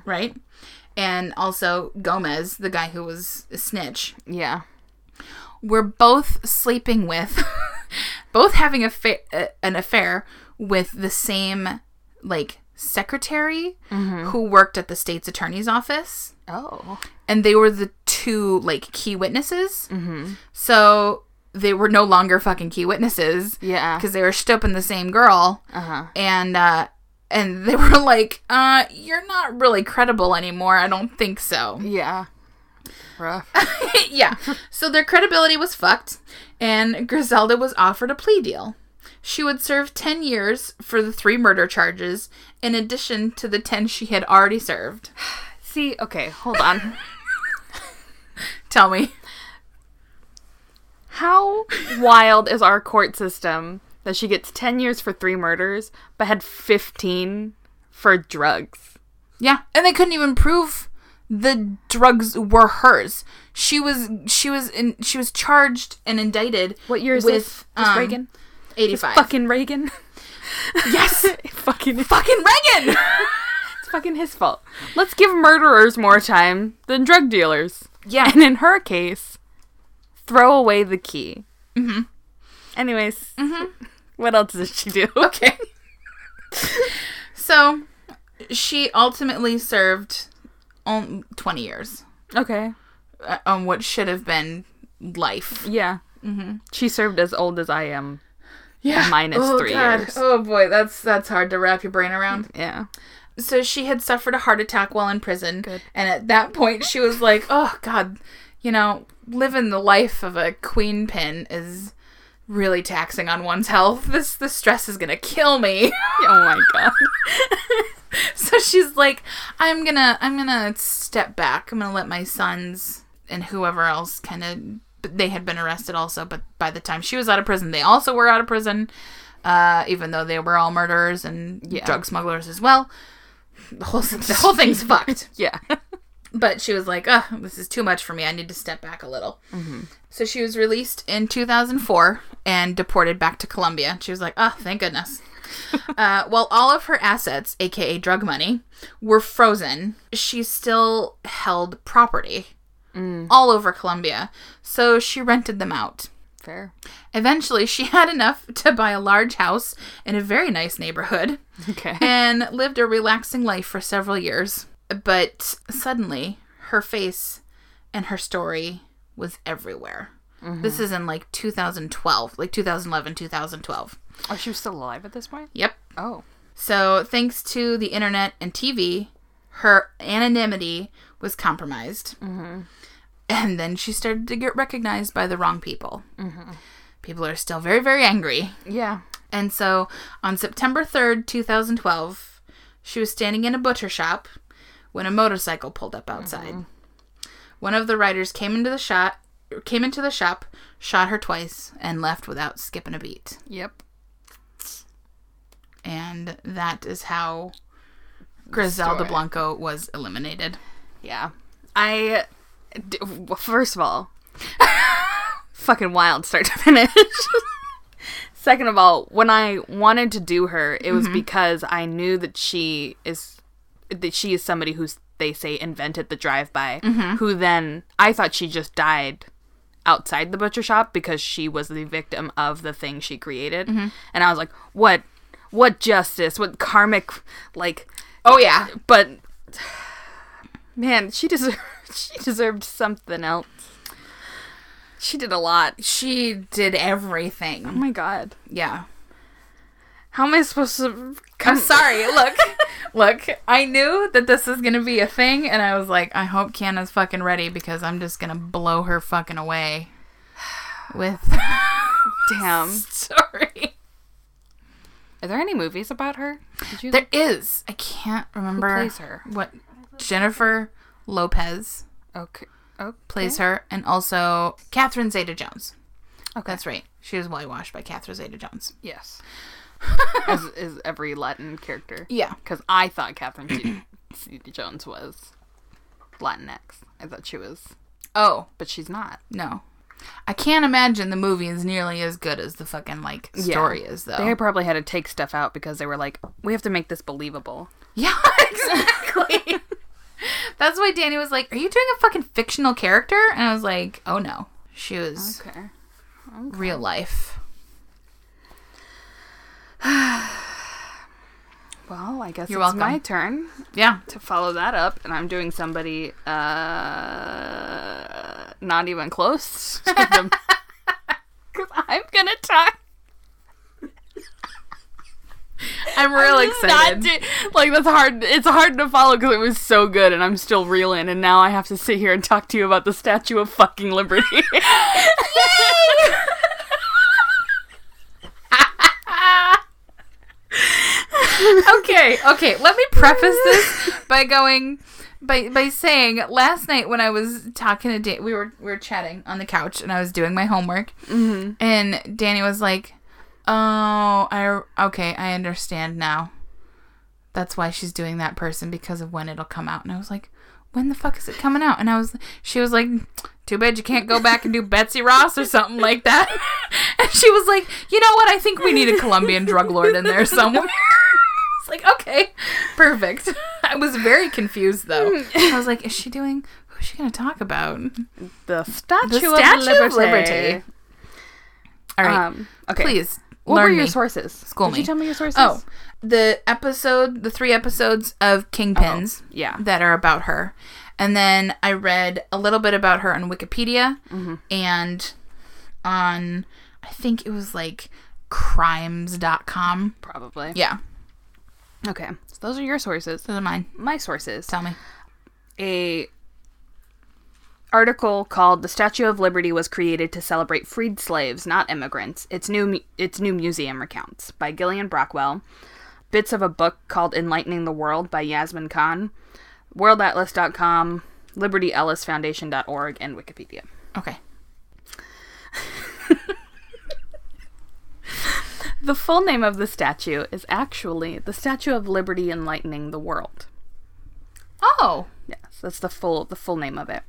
right? And also Gomez, the guy who was a snitch yeah. were both sleeping with, [laughs] both having a fa- uh, an affair with the same like secretary who worked at the state's attorney's office, Oh. and they were the two like key witnesses. Mm-hmm. So they were no longer fucking key witnesses Yeah. because they were stooping the same girl, Uh huh. and uh, and they [laughs] were like, "Uh, you're not really credible anymore. I don't think so." Yeah. Rough. [laughs] yeah. So their credibility was fucked, and Griselda was offered a plea deal. She would serve 10 years for the three murder charges, in addition to the 10 she had already served. See, okay, hold on. [laughs] Tell me. How wild is our court system that she gets 10 years for three murders, but had 15 for drugs? Yeah. And they couldn't even prove the drugs were hers. She was she was in she was charged and indicted What year is with this? Um, Reagan? 85. Fucking Reagan? [laughs] yes. [laughs] fucking, fucking Reagan. [laughs] It's fucking his fault. Let's give murderers more time than drug dealers. yeah. And in her case, throw away the key. Mm-hmm. Anyways, [laughs] what else did she do? [laughs] Okay. so she ultimately served on 20 years Okay. uh, on what should have been life. Yeah. Mm-hmm. She served as old as I am. Yeah. Minus oh, three God. years. Oh boy, that's that's hard to wrap your brain around. Yeah. So she had suffered a heart attack while in prison, Good. and at that point she was like, "Oh God, you know, living the life of a queen pin is really taxing on one's health. This this stress is gonna kill me." [laughs] Oh my god. [laughs] so she's like i'm gonna i'm gonna step back i'm gonna let my sons and whoever else kind of they had been arrested also but by the time she was out of prison they also were out of prison uh, even though they were all murderers and Yeah. drug smugglers as well the whole the whole thing's [laughs] fucked. Yeah. But she was like, "Ugh, this is too much for me. I need to step back a little." So she was released in 2004 and deported back to Colombia. She was like, "Oh, thank goodness." [laughs] uh, while all of her assets, aka drug money, were frozen, she still held property all over Colombia. So she rented them out. Fair. Eventually, she [laughs] had enough to buy a large house in a very nice neighborhood [laughs] Okay. and lived a relaxing life for several years. But suddenly, her face and her story was everywhere. Mm-hmm. This is in like 2012, like 2011, 2012. Oh, she was still alive at this point? Yep. Oh. So, thanks to the internet and TV, her anonymity was compromised. Mm-hmm. And then she started to get recognized by the wrong people. Mm-hmm. People are still very, very angry. Yeah. And so on September 3rd, 2012, she was standing in a butcher shop when a motorcycle pulled up outside. Mm-hmm. One of the riders came into the shot came into the shop, shot her twice, and left without skipping a beat. Yep. And that is how Griselda Story. Blanco was eliminated. Yeah. I. First of all, [laughs] fucking wild start to [laughs] finish. Second of all, when I wanted to do her, it was mm-hmm. because I knew that she is that she is somebody who's they say invented the drive-by. Mm-hmm. Who then I thought she just died outside the butcher shop because she was the victim of the thing she created, mm-hmm. and I was like, what, what justice, what karmic, like Oh yeah. but man, she deserved [laughs] she deserved something else. She did a lot. She did everything. Oh my god. Yeah. How am I supposed to I'm sorry. Look, [laughs] look. I knew that this was gonna be a thing, and I was like, I hope Kiana's fucking ready because I'm just gonna blow her fucking away with [laughs] Damn. [laughs] Sorry. Are there any movies about her? Did you There is. I can't remember Who plays her? what Jennifer Lopez Okay. Oh, plays her, and also Catherine Zeta-Jones. Okay. That's right. She was whitewashed by Catherine Zeta-Jones. Yes. As is every Latin character. Yeah. Because I thought Catherine [clears throat] Zeta Jones was Latinx. I thought she was, Oh but she's not. no. I can't imagine the movie is nearly as good as the fucking like Yeah. story is though. They probably had to take stuff out because they were like, we have to make this believable. Yeah, [laughs] exactly. [laughs] That's why Danny was like, "Are you doing a fucking fictional character?" And I was like, "Oh no, she was Okay. real life." [sighs] Well, I guess You're it's welcome. my turn Yeah, to follow that up, and I'm doing somebody uh not even close. to [laughs] the- Cause I'm gonna talk. I'm real excited. do- like that's hard. It's hard to follow because it was so good, and I'm still reeling. And now I have to sit here and talk to you about the Statue of Fucking Liberty. [laughs] [laughs] [laughs] okay, okay. Let me preface this by going by by saying last night when I was talking to Dan, we were we were chatting on the couch and I was doing my homework, mm-hmm. and Danny was like, "Oh, I okay, I understand now. That's why she's doing that person because of when it'll come out." And I was like, "When the fuck is it coming out?" And I was, she was like. Too bad you can't go back and do Betsy Ross or something like that. [laughs] And she was like, you know what? I think we need a Colombian drug lord in there somewhere. [laughs] Like, okay, perfect. [laughs] I was very confused though. I was like, is she doing? Who's she going to talk about? the Statue, The of, Liberty. of Liberty. All right, Um, okay. please What learn were your me. sources? School Did me. you tell me your sources? Oh, the episode, the three episodes of Kingpins yeah. that are about her, and then I read a little bit about her on Wikipedia and on, I think it was like crimes.com. Probably. Yeah, Okay. So those are your sources. those are mine. My sources. Tell me. a article called "The Statue of Liberty was created to celebrate freed slaves, not immigrants." Its new its new museum recounts by Gillian Brockell. Bits of a book called "Enlightening the World" by Yasmin Khan. WorldAtlas.com, LibertyEllisFoundation.org, and Wikipedia. Okay. [laughs] The full name of the statue is actually the Statue of Liberty Enlightening the World. Oh. Yes, that's the full the full name of it.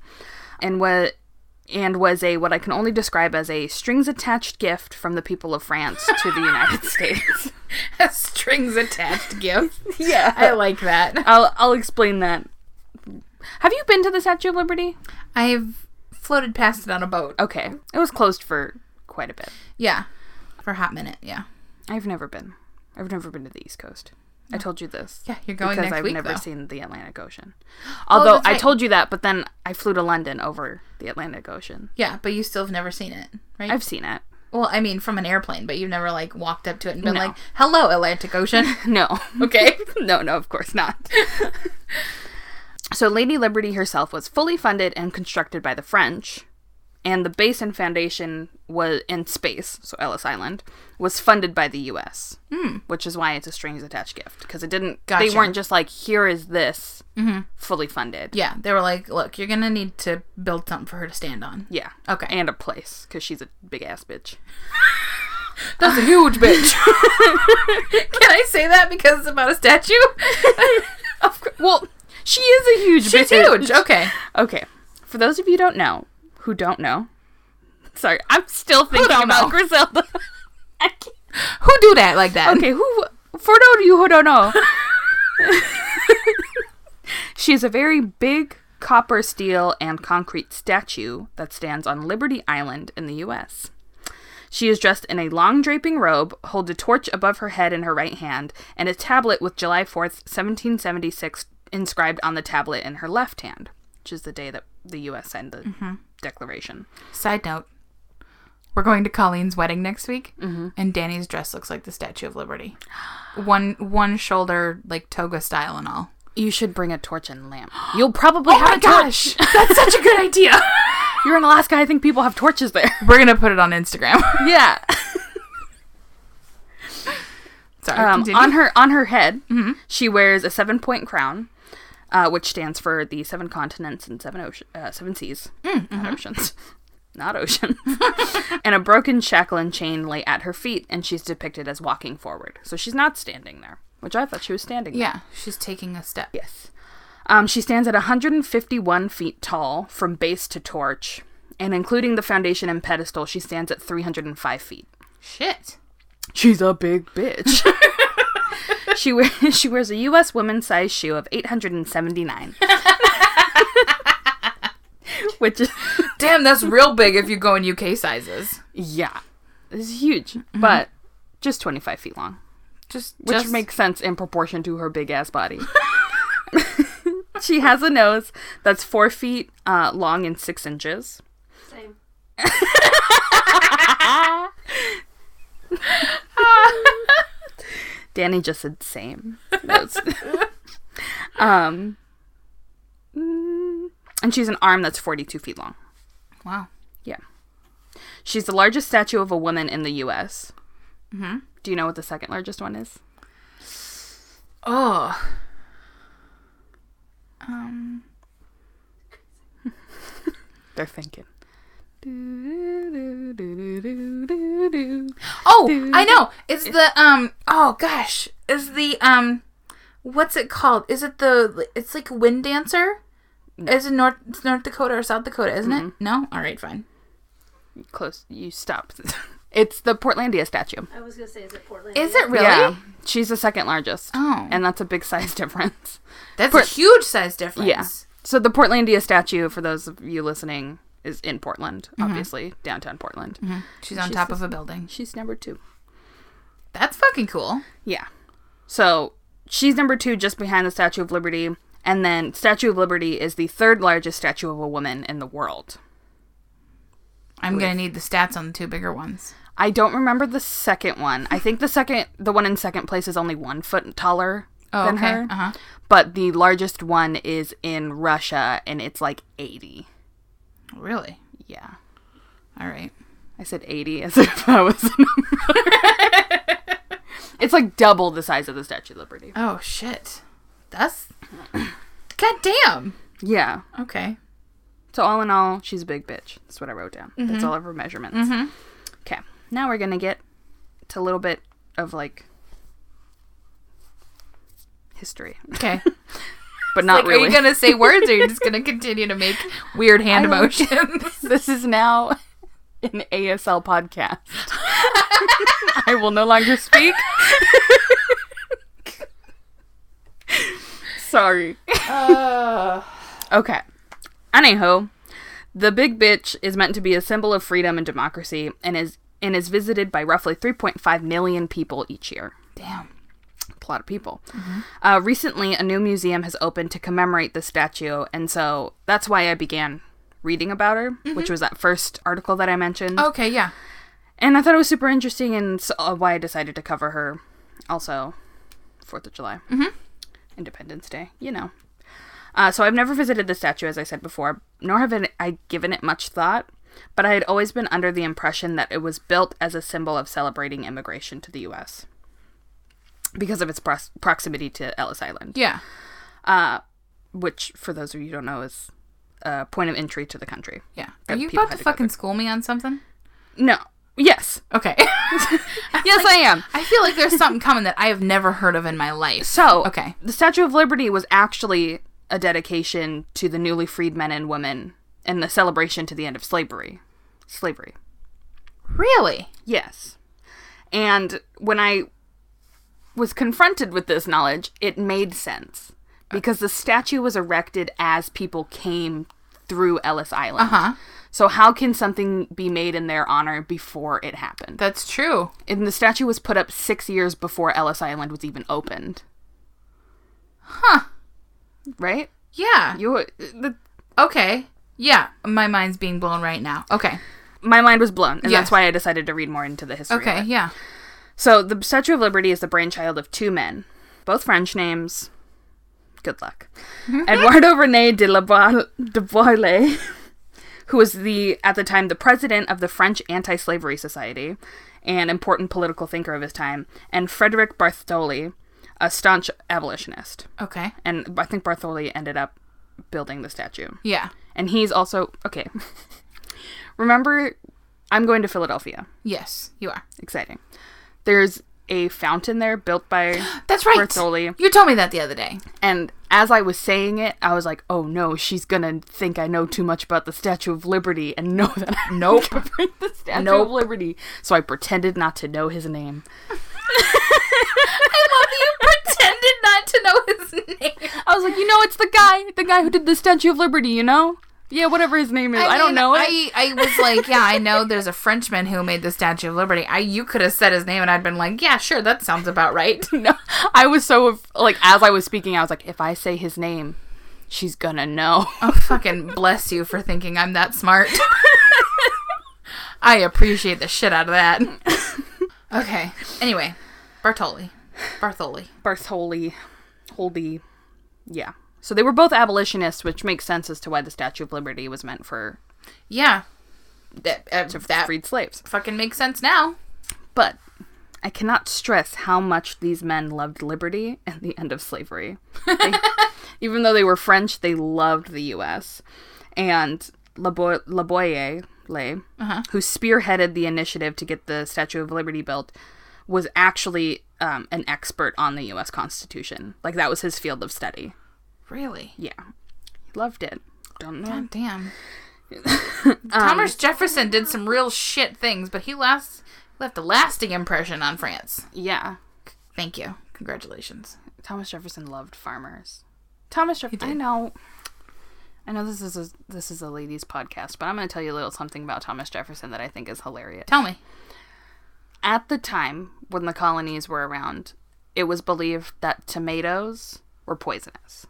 And what and was a what I can only describe as a strings attached gift from the people of France to the United [laughs] States. A strings attached gift. [laughs] Yeah. I like that. I'll I'll explain that. Have you been to the Statue of Liberty? I've floated past it on a boat. Okay. It was closed for quite a bit. Yeah. For a hot minute, yeah. I've never been. I've never been to the East Coast. I told you this. Yeah, you're going because I've week, never though. seen the Atlantic Ocean. [gasps] Although that's I told you that, but then I flew to London over the Atlantic Ocean. Yeah, but you still have never seen it, right? I've seen it. well, I mean, from an airplane, but you've never like walked up to it and been No. like, "Hello, Atlantic Ocean." [laughs] No. Okay. [laughs] no, no, of course not. [laughs] so Lady Liberty herself was fully funded and constructed by the French, and the base and foundation was in space, so Ellis Island, was funded by the U.S. Hmm. Which is why it's a strings attached gift because it didn't. They weren't just like, here is this, mm-hmm. fully funded. yeah, they were like, "Look, you're gonna need to build something for her to stand on." Yeah. Okay. And a place because she's a big ass bitch. [laughs] That's a huge bitch. [laughs] Can I say that because it's about a statue? [laughs] Of course. Well, she is a huge She's bitch. huge. Okay. Okay. For those of you who don't know, who don't know, sorry, I'm still thinking about know? Griselda. [laughs] Who do that like that? okay, who for those of you who don't know, [laughs] she's a very big copper, steel, and concrete statue that stands on Liberty Island in the U.S. She is dressed in a long draping robe, holds a torch above her head in her right hand, and a tablet with July 4th, 1776 inscribed on the tablet in her left hand, which is the day that the U.S. signed the mm-hmm. Declaration. Side note: We're going to Colleen's wedding next week, and Danny's dress looks like the Statue of Liberty. [gasps] One one shoulder, like toga style and all. You should bring a torch and lamp. You'll probably [gasps] have Oh my a torch. that's such a good idea. [laughs] You're in Alaska. I think people have torches there. [laughs] We're gonna put it on Instagram. [laughs] yeah. Sorry. Um, on her on her head, she wears a seven point crown, uh, which stands for the seven continents and seven ocean, uh, seven seas, [laughs] not oceans, not oceans, [laughs] and a broken shackle and chain lay at her feet, and she's depicted as walking forward. So she's not standing there, which I thought she was standing. there. yeah, she's taking a step. Yes. Um, she stands at 151 feet tall from base to torch, and including the foundation and pedestal, she stands at 305 feet. Shit. She's a big bitch. [laughs] she wears [laughs] she wears a U.S. women's size shoe of 879, [laughs] which is Damn, that's real big if you go in UK sizes. yeah, this is huge, but just 25 feet long, Just, which just makes sense in proportion to her big ass body. [laughs] she has a nose that's four feet uh, long and six inches. Same. Danny just said same. [laughs] [laughs] Um, and she's an arm that's 42 feet long. wow. Yeah. She's the largest statue of a woman in the U.S. Mm-hmm. Do you know what the second largest one is? Oh. Um. [laughs] They're thinking. Oh, I know. It's the um. Oh gosh, is the um. What's it called? Is it the? It's like Wind Dancer. Is it North it's North Dakota or South Dakota? Isn't it? No. All right, fine. Close. You stopped. [laughs] it's the Portlandia statue. I was gonna say, is it Portland? Is it really? Yeah. She's the second largest. Oh. And that's a big size [laughs] difference. That's Port- a huge size difference. Yeah. So the Portlandia statue, for those of you listening, is in Portland, obviously, downtown Portland. She's on She's top of a building. She's number two. That's fucking cool. Yeah. So she's number two, just behind the Statue of Liberty. And then Statue of Liberty is the third largest statue of a woman in the world. I'm gonna need the stats on the two bigger ones. I don't remember the second one. I think the second, the one in second place is only one foot taller Oh, than okay. her. Uh huh. But the largest one is in Russia, and it's like 80. Really? Yeah. All right. I said 80 as [laughs] if I was a number. it's like double the size of the Statue of Liberty. Oh shit. That's. [clears throat] God damn. Yeah. Okay. So all in all, she's a big bitch. That's what I wrote down. That's mm-hmm. all of her measurements. Mm-hmm. Okay. Now we're gonna get to a little bit of like history. Okay. [laughs] but not like, really. are you gonna say [laughs] words, or are you just gonna continue to make weird hand I motions? [laughs] this is now an ASL podcast. [laughs] I will no longer speak. Sorry. Uh, Okay. Anyhow, the big bitch is meant to be a symbol of freedom and democracy and is and is visited by roughly 3.5 million people each year. damn. A lot of people. Uh, recently, a new museum has opened to commemorate the statue, and so that's why I began reading about her, which was that first article that I mentioned. Okay, yeah. And I thought it was super interesting, and so, uh, why I decided to cover her. Also, Fourth of July, mm-hmm. Independence Day, you know. Uh, so I've never visited the statue, as I said before, nor have it- I given it much thought. But I had always been under the impression that it was built as a symbol of celebrating immigration to the U.S. because of its pros- proximity to Ellis Island, Yeah. uh, which, for those of you who don't know, is a point of entry to the country. Yeah. Are you about to to fucking school me on something? No. Yes. Okay. [laughs] [laughs] Yes, I am. I feel like there's something coming that I have never heard of in my life. So, Okay. the Statue of Liberty was actually a dedication to the newly freed men and women and the celebration to the end of slavery. Slavery. Really? Yes. And when I was confronted with this knowledge, it made sense because the statue was erected as people came through Ellis Island. Uh-huh. So how can something be made in their honor before it happened? That's true. And the statue was put up 6 years before Ellis Island was even opened. Huh. Right? Yeah. You the Okay. Yeah. My mind's being blown right now. Okay. my mind was blown, and Yes. that's why I decided to read more into the history. Okay. Yeah. So the Statue of Liberty is the brainchild of two men, both French names. Good luck. Mm-hmm. Eduardo Rene de la Boile, de Boile, who was the at the time the president of the French Anti-Slavery Society, an important political thinker of his time, and Frederick Bartholdi, a staunch abolitionist. Okay. And I think Bartholi ended up building the statue. Yeah. And he's also okay. Remember, I'm going to Philadelphia. Yes, you are. Exciting. There's a fountain there built by [gasps] That's right. Bartholdi. You told me that the other day. And as I was saying it, I was like, oh no, she's gonna think I know too much about the Statue of Liberty and [laughs] know that I'm Nope. [laughs] covering the Statue Nope. of Liberty. So I pretended not to know his name. [laughs] I love you pretended not to know his name. I was like, you know, it's the guy, the guy who did the Statue of Liberty, you know? Yeah, whatever his name is. I, don't know it. I, I was like, yeah, I know there's a Frenchman who made the Statue of Liberty. I you could have said his name and I'd been like, yeah, sure, that sounds about right. [laughs] no, I was so like as I was speaking, I was like, if I say his name, she's gonna know. Oh, fucking bless you for thinking I'm that smart. I appreciate the shit out of that. Okay. Anyway, Bartoli. Bartoli. Bartholi, Holdy, yeah. So they were both abolitionists, which makes sense as to why the Statue of Liberty was meant for Yeah. That, uh, that freed slaves. fucking makes sense now. But I cannot stress how much these men loved liberty and the end of slavery. They- [laughs] even though they were French, they loved the U.S. And Labo- Laboyer, Lay, who spearheaded the initiative to get the Statue of Liberty built, was actually um, an expert on the U.S. Constitution. Like that was his field of study. Really? Yeah, he loved it. Don't know. God damn. [laughs] Um, Thomas Jefferson did some real shit things, but he last left a lasting impression on France. Yeah, Thank you. Congratulations. Thomas Jefferson loved farmers. Thomas Jefferson. I know. I know this is a, this is a ladies' podcast, but I'm going to tell you a little something about Thomas Jefferson that I think is hilarious. Tell me. At the time when the colonies were around, it was believed that tomatoes were poisonous.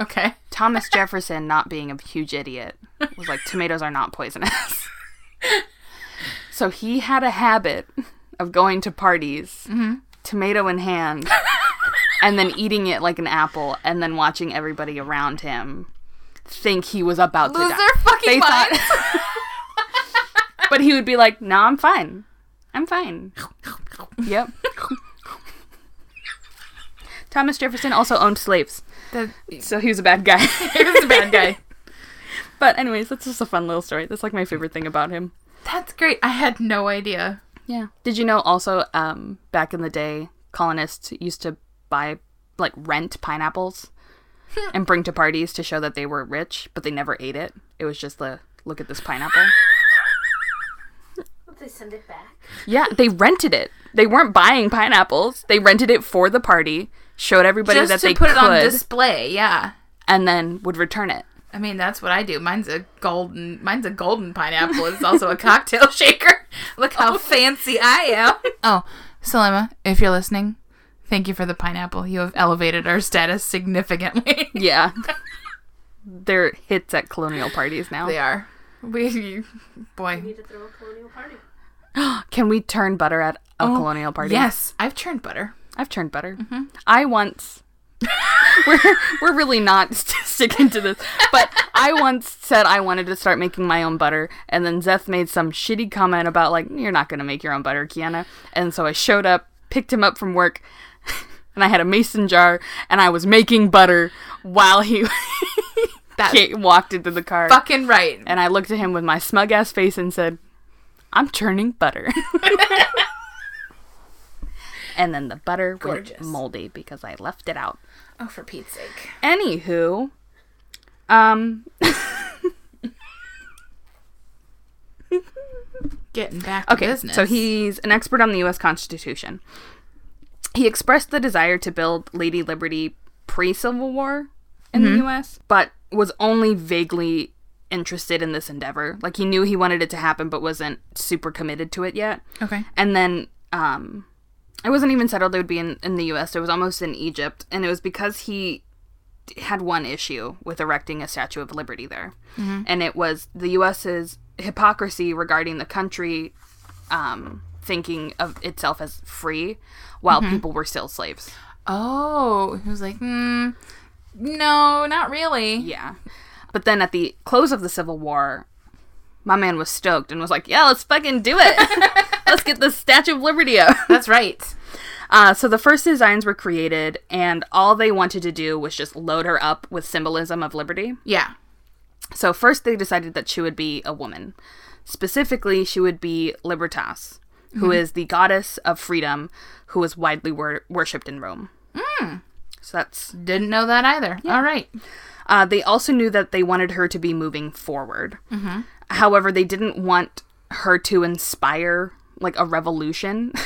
Okay. Thomas Jefferson, not being a huge idiot, was like, tomatoes are not poisonous. [laughs] so he had a habit of going to parties, mm-hmm. tomato in hand, and then eating it like an apple, and then watching everybody around him think he was about Lose to die. their fucking They minds. thought- [laughs] but he would be like, "No, I'm fine. I'm fine." yep. [laughs] Thomas Jefferson also owned slaves, That- so he was a bad guy. [laughs] he was a bad guy. [laughs] But anyways, that's just a fun little story. That's like my favorite thing about him. That's great. I had no idea. Yeah. Did you know also um back in the day colonists used to buy like rent pineapples [laughs] and bring to parties to show that they were rich, but they never ate it. It was just the look at this pineapple. They send it back. Yeah, they rented it. They weren't buying pineapples. They rented it for the party, showed everybody Just that to they put could, it on display, yeah. and then would return it. I mean, that's what I do. Mine's a golden. Mine's a golden pineapple. It's also a [laughs] cocktail shaker. [laughs] Look how oh. fancy I am. [laughs] Oh, Salima, if you're listening, thank you for the pineapple. You have elevated our status significantly. Yeah. They're hits at colonial parties now. they are. We, boy. Need to throw a colonial party. [gasps] Can we turn butter at a oh, colonial party? Oh, Yes, I've churned butter. I've churned butter. Mm-hmm. I once. [laughs] we're we're really not [laughs] sticking to this, but I once said I wanted to start making my own butter, and then Zeth made some shitty comment about like you're not gonna make your own butter, Kiana. And so I showed up, picked him up from work, [laughs] and I had a mason jar, and I was making butter while he That walked into the car. fucking right. And I looked at him with my smug ass face and said, I'm churning butter. And then the butter Gorgeous. went moldy because I left it out. Oh, for Pete's sake. Anywho, um, [laughs] Getting back to okay, business. so he's an expert on the U.S. Constitution. He expressed the desire to build Lady Liberty pre Civil War in the U.S., but was only vaguely interested in this endeavor. Like he knew he wanted it to happen, but wasn't super committed to it yet. Okay. And then um it wasn't even settled it would be in, in the US. It was almost in Egypt. And it was because he had one issue with erecting a Statue of Liberty there. And it was the US's hypocrisy regarding the country um, thinking of itself as free while people were still slaves. Oh, he was like, hmm, no, not really. Yeah. But then at the close of the Civil War, my man was stoked and was like, yeah, let's fucking do it. [laughs] let's get the Statue of Liberty up. That's right. Uh, so the first designs were created, and all they wanted to do was just load her up with symbolism of liberty. Yeah. So first they decided that she would be a woman. Specifically, she would be Libertas, who is the goddess of freedom, who was widely wor- worshipped in Rome. So that's. Didn't know that either. All right. Uh, they also knew that they wanted her to be moving forward. However, they didn't want her to inspire like a revolution. [laughs]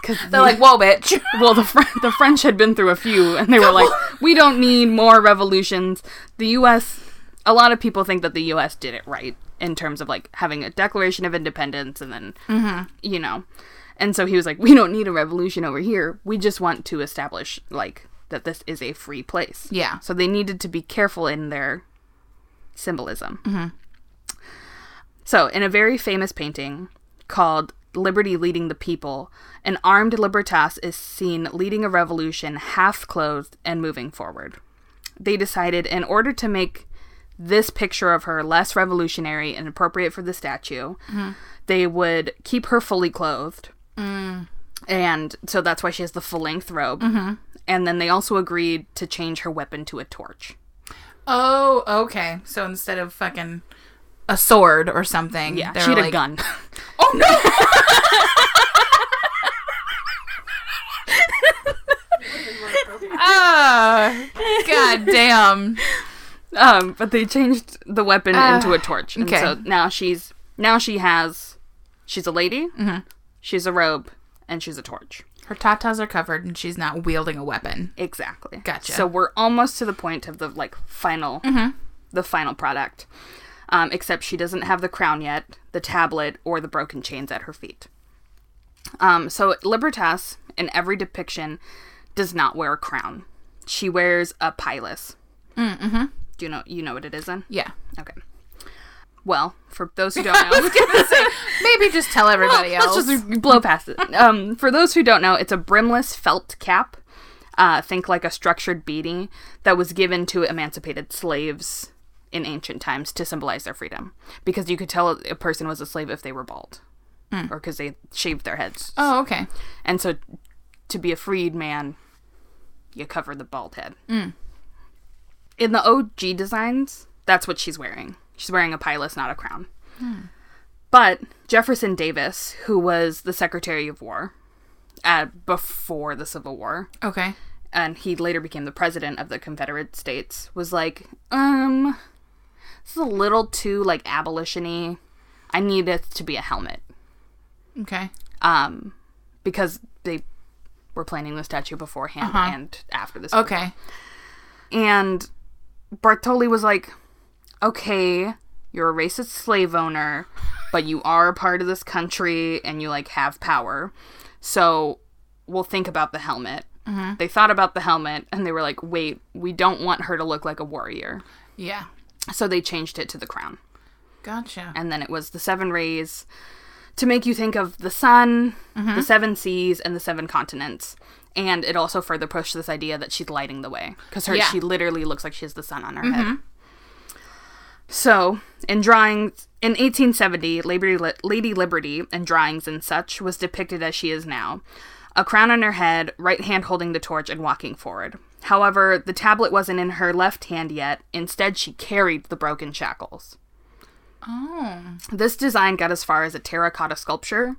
Because They're like, whoa, bitch. [laughs] well, the Fr- the French had been through a few, and they were like, [laughs] "We don't need more revolutions." The U.S. A lot of people think that the U.S. did it right in terms of like having a Declaration of Independence, and then mm-hmm. you know, and so he was like, "We don't need a revolution over here. We just want to establish like that this is a free place." Yeah. So they needed to be careful in their symbolism. Mm-hmm. So, in a very famous painting called Liberty Leading the People, an armed Libertas is seen leading a revolution half clothed and moving forward. They decided in order to make this picture of her less revolutionary and appropriate for the statue, mm-hmm. they would keep her fully clothed. Mm. And so that's why she has the full length robe. Mm-hmm. And then they also agreed to change her weapon to a torch. Oh, okay. So instead of fucking a sword or something, Yeah, they're she had like, a gun. [laughs] Oh no! Ah, god damn. Um, but they changed the weapon into a torch, and okay. so now she's now she has she's a lady, mm-hmm. she's a robe, and she's a torch. Her tatas are covered and she's not wielding a weapon. Exactly. Gotcha. So we're almost to the point of the like final, the final product. Um, except she doesn't have the crown yet, the tablet, or the broken chains at her feet. Um, so Libertas, in every depiction, does not wear a crown. She wears a pilus. Mm-hmm. Do you know you know what it is then? Yeah. Okay. Well, for those who don't know, [laughs] say, Maybe just tell everybody else. let's just blow past it. [laughs] Um, for those who don't know, it's a brimless felt cap. Uh, think like a structured beanie that was given to emancipated slaves in ancient times to symbolize their freedom. Because you could tell a person was a slave if they were bald, or because they shaved their heads. oh, okay. And so, to be a freed man, you cover the bald head. In the OG designs, that's what she's wearing. She's wearing a pilus, not a crown. But Jefferson Davis, who was the Secretary of War uh, before the Civil War, Okay. and he later became the president of the Confederate States, was like, um, is a little too like abolitiony. I need it to be a helmet. Okay. Um, because they were planning the statue beforehand and after this. Okay. And Bartoli was like, okay, you're a racist slave owner, but you are a part of this country and you like have power. So we'll think about the helmet. They thought about the helmet and they were like, wait, we don't want her to look like a warrior. Yeah. So they changed it to the crown. Gotcha. And then it was the seven rays to make you think of the sun, the mm-hmm. seven seas, and the seven continents. And it also further pushed this idea that she's lighting the way because her Yeah. she literally looks like she has the sun on her head. Mm-hmm. So, in drawings in 1870, Lady, Lady Liberty in drawings and such was depicted as she is now, a crown on her head, right hand holding the torch and walking forward. However, the tablet wasn't in her left hand yet. Instead, she carried the broken shackles. Oh. This design got as far as a terracotta sculpture,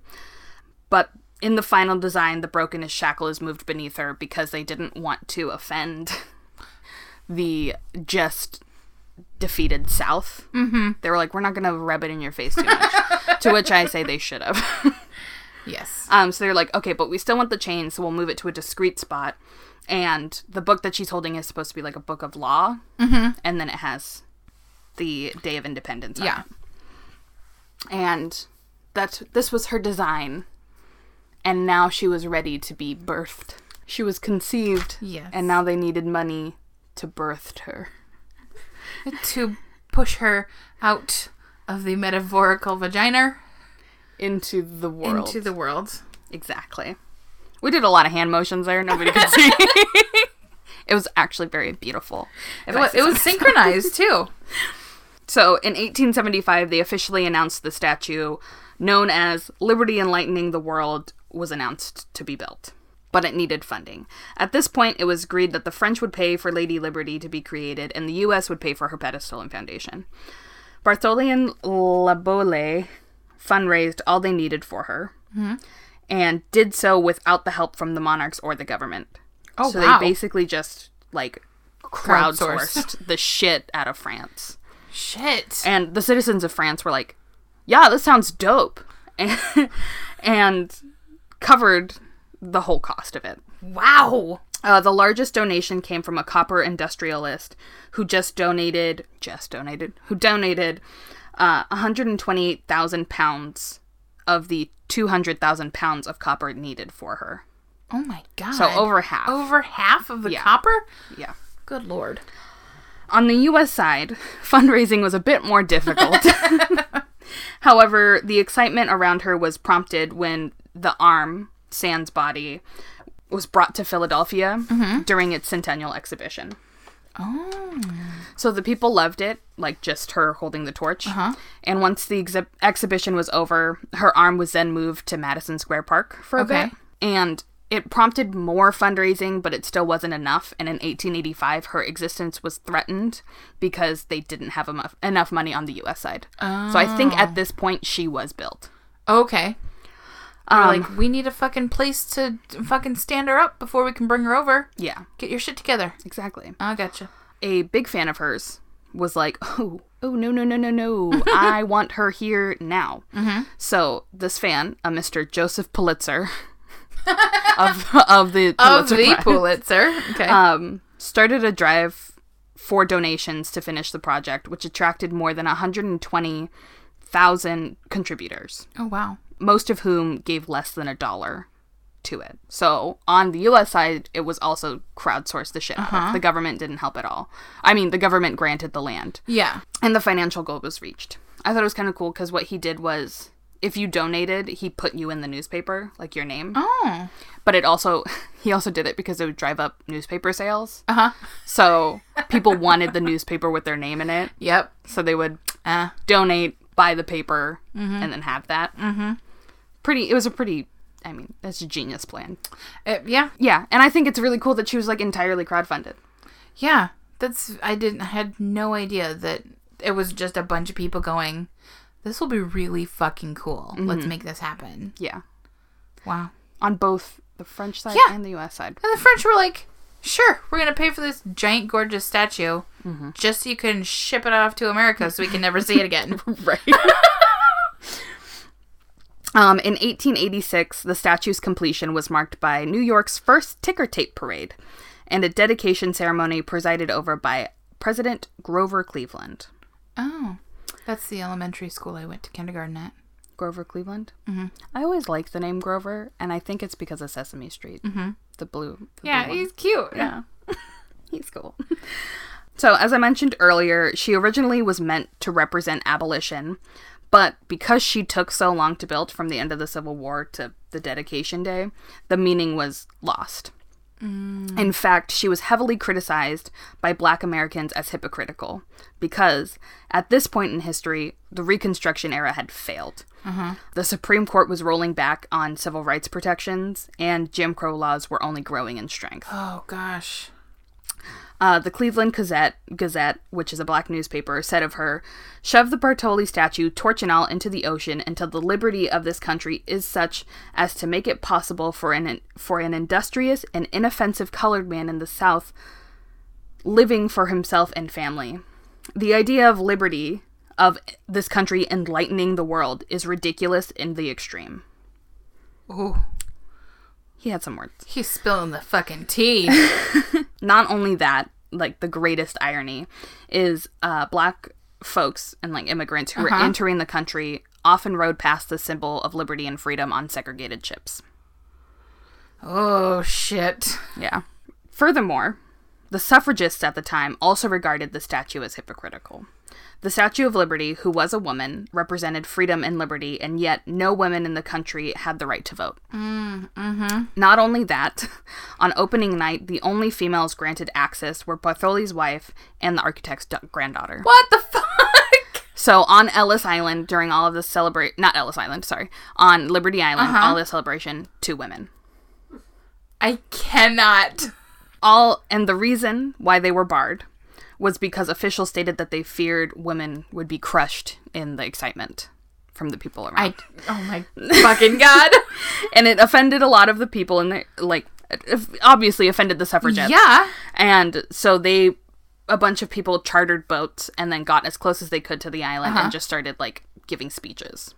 but in the final design, the brokenest shackle is moved beneath her because they didn't want to offend [laughs] the just defeated South. Mm-hmm. They were like, we're not going to rub it in your face too much. [laughs] to which I say they should have. [laughs] Yes. um, so they're like, okay, but we still want the chain, so we'll move it to a discreet spot. And the book that she's holding is supposed to be like a book of law, mm-hmm. and then it has the Day of Independence. on Yeah. it and that this was her design and now she was ready to be birthed she was conceived Yes. and now they needed money to birth her [laughs] to push her out of the metaphorical vagina into the world into the world. exactly we did a lot of hand motions there nobody could see [laughs] it was actually very beautiful It was, it was synchronized too. So in 1875, they officially announced the statue, known as Liberty Enlightening the World, was announced to be built. But it needed funding. At this point, it was agreed that the French would pay for Lady Liberty to be created, and the U.S. would pay for her pedestal and foundation. Bartholomew and Laboulaye fundraised all they needed for her, and did so without the help from the monarchs or the government. Oh, so wow. they basically just like Crowdsourced. crowdsourced the shit out of France. Shit. And the citizens of France were like, yeah, this sounds dope. And, [laughs] and covered the whole cost of it. wow. Uh, the largest donation came from a copper industrialist who just donated, just donated, who donated uh, 128,000 pounds of the 200,000 pounds of copper needed for her. Oh my god. So over half. over half of the Yeah. copper? Yeah. Good lord. On the US side, fundraising was a bit more difficult. [laughs] However, the excitement around her was prompted when the arm, Sand's body, was brought to Philadelphia during its centennial exhibition. Oh. So the people loved it, like just her holding the torch. Uh-huh. And once the exhi- exhibition was over, her arm was then moved to Madison Square Park for a Okay. bit. And it prompted more fundraising, but it still wasn't enough. And in 1885, her existence was threatened because they didn't have enough, enough money on the US side. So I think at this point, she was built. Okay. Um, like, we need a fucking place to fucking stand her up before we can bring her over. Yeah, Get your shit together. exactly. I gotcha. a big fan of hers was like, [laughs] "Oh, oh no, no, no, no, no! [laughs] I want her here now." Mm-hmm. So this fan, a Mr. Joseph Pulitzer [laughs] of of the Pulitzer. Of the Prize, Pulitzer. Okay. um, started a drive for donations to finish the project, which attracted more than 120,000 contributors, oh wow. Most of whom gave less than a dollar to it. So on the US side, it was also crowdsourced the shit out of. The government didn't help at all. I mean, the government granted the land Yeah. and the financial goal was reached. I thought it was kind of cool because what he did was if you donated, he put you in the newspaper, like your name. Oh. But it also [laughs] he also did it because it would drive up newspaper sales. Uh huh. So people wanted the newspaper with their name in it. Yep. So they would Uh. donate, buy the paper, and then have that. Mm-hmm. Pretty. It was a pretty. I mean, that's a genius plan. Uh, yeah. Yeah, and I think it's really cool that she was like entirely crowdfunded. Yeah. That's. I didn't. I had no idea that it was just a bunch of people going. This will be really fucking cool. Let's make this happen. Yeah, Wow. on both the French side Yeah. and the U.S. side. And the French were like, sure, we're gonna pay for this giant, gorgeous statue, just so you can ship it off to America, so we can never see it again. [laughs] Right. [laughs] um, in 1886, the statue's completion was marked by New York's first ticker tape parade and a dedication ceremony presided over by President Grover Cleveland. oh, that's the elementary school I went to kindergarten at. Grover Cleveland? Mm-hmm. I always liked the name Grover, and I think it's because of Sesame Street. Mm-hmm. The blue. the Yeah, blue he's cute. Yeah. [laughs] He's cool. [laughs] So, as I mentioned earlier, she originally was meant to represent abolition, but because she took so long to build from the end of the Civil War to the dedication day, the meaning was lost. Mm. In fact, she was heavily criticized by black Americans as hypocritical because at this point in history, the Reconstruction era had failed. Uh-huh. The Supreme Court was rolling back on civil rights protections, and Jim Crow laws were only growing in strength. Oh gosh. Uh, the Cleveland Gazette, Gazette, which is a black newspaper, said of her, "Shove the Bartholdi statue, torch and all, into the ocean until the liberty of this country is such as to make it possible for an for an industrious and inoffensive colored man in the South living for himself and family. The idea of liberty of this country enlightening the world is ridiculous in the extreme." Ooh, He had some words. he's spilling the fucking tea. [laughs] not only that, like the greatest irony is uh, black folks and like immigrants who were Uh-huh. entering the country often rode past the symbol of liberty and freedom on segregated ships. oh shit. Yeah. Furthermore, the suffragists at the time also regarded the statue as hypocritical. The Statue of Liberty, who was a woman, represented freedom and liberty, and yet no women in the country had the right to vote. Mm, mm-hmm. Not only that, [laughs] on opening night, the only females granted access were Bartholdi's wife and the architect's da- granddaughter. What the [laughs] fuck? So on Ellis Island, during all of the celebrate, not Ellis Island, sorry, on Liberty Island, uh-huh. all the celebration, two women. I cannot. All and the reason why they were barred was because officials stated that they feared women would be crushed in the excitement from the people around. I. Oh my fucking [laughs] god. and it offended a lot of the people and they like obviously offended the suffragettes. Yeah. And so they a bunch of people chartered boats and then got as close as they could to the island and uh-huh. just started like giving speeches.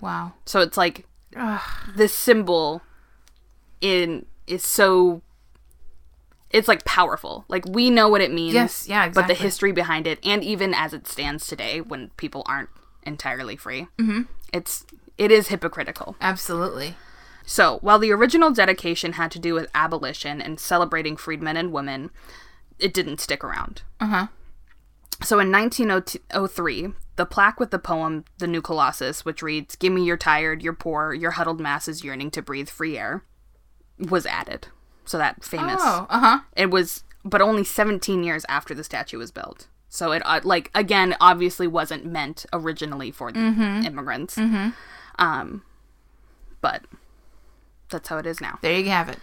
Wow. So it's like this symbol in is so it's like powerful. Like we know what it means. Yes, yeah, exactly. But the history behind it, and even as it stands today, when people aren't entirely free, mm-hmm. it's it is hypocritical. Absolutely. So while the original dedication had to do with abolition and celebrating freedmen and women, it didn't stick around. Uh huh. So in 1903, the plaque with the poem The New Colossus, which reads, Give me your tired, your poor, your huddled masses yearning to breathe free air, was added. So that famous. Oh. Uh huh. It was, but only 17 years after the statue was built. So it, uh, like, again, obviously wasn't meant originally for the immigrants. Um, but that's how it is now. There you have it.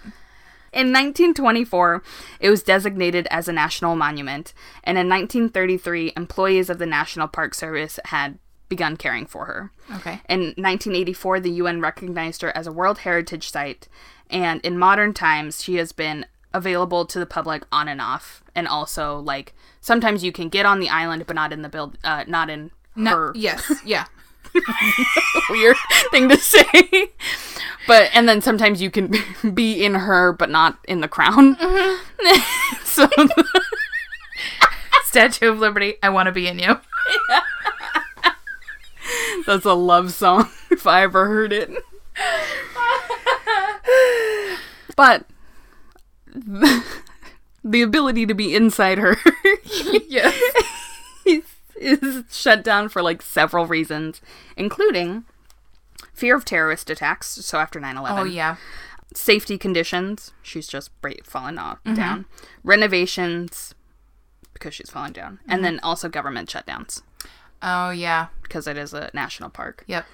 In 1924, it was designated as a national monument, and in 1933, employees of the National Park Service had begun caring for her. Okay. In 1984, the UN recognized her as a World Heritage Site, and in modern times, she has been available to the public on and off, and also like sometimes you can get on the island, but not in the build, uh, not in No. her Yes. [laughs] Yeah. weird thing to say. But and then sometimes you can [laughs] be in her but not in the crown. [laughs] so Statue of Liberty. I want to be in you. that's a love song if I ever heard it. [laughs] but [laughs] the ability to be inside her [laughs] yes. is, is shut down for like several reasons, including fear of terrorist attacks. So after 9/11, Oh yeah. safety conditions. She's just fallen off, mm-hmm. down. Renovations because she's fallen down, and mm-hmm. then also government shutdowns Oh yeah. because it is a national park. Yep.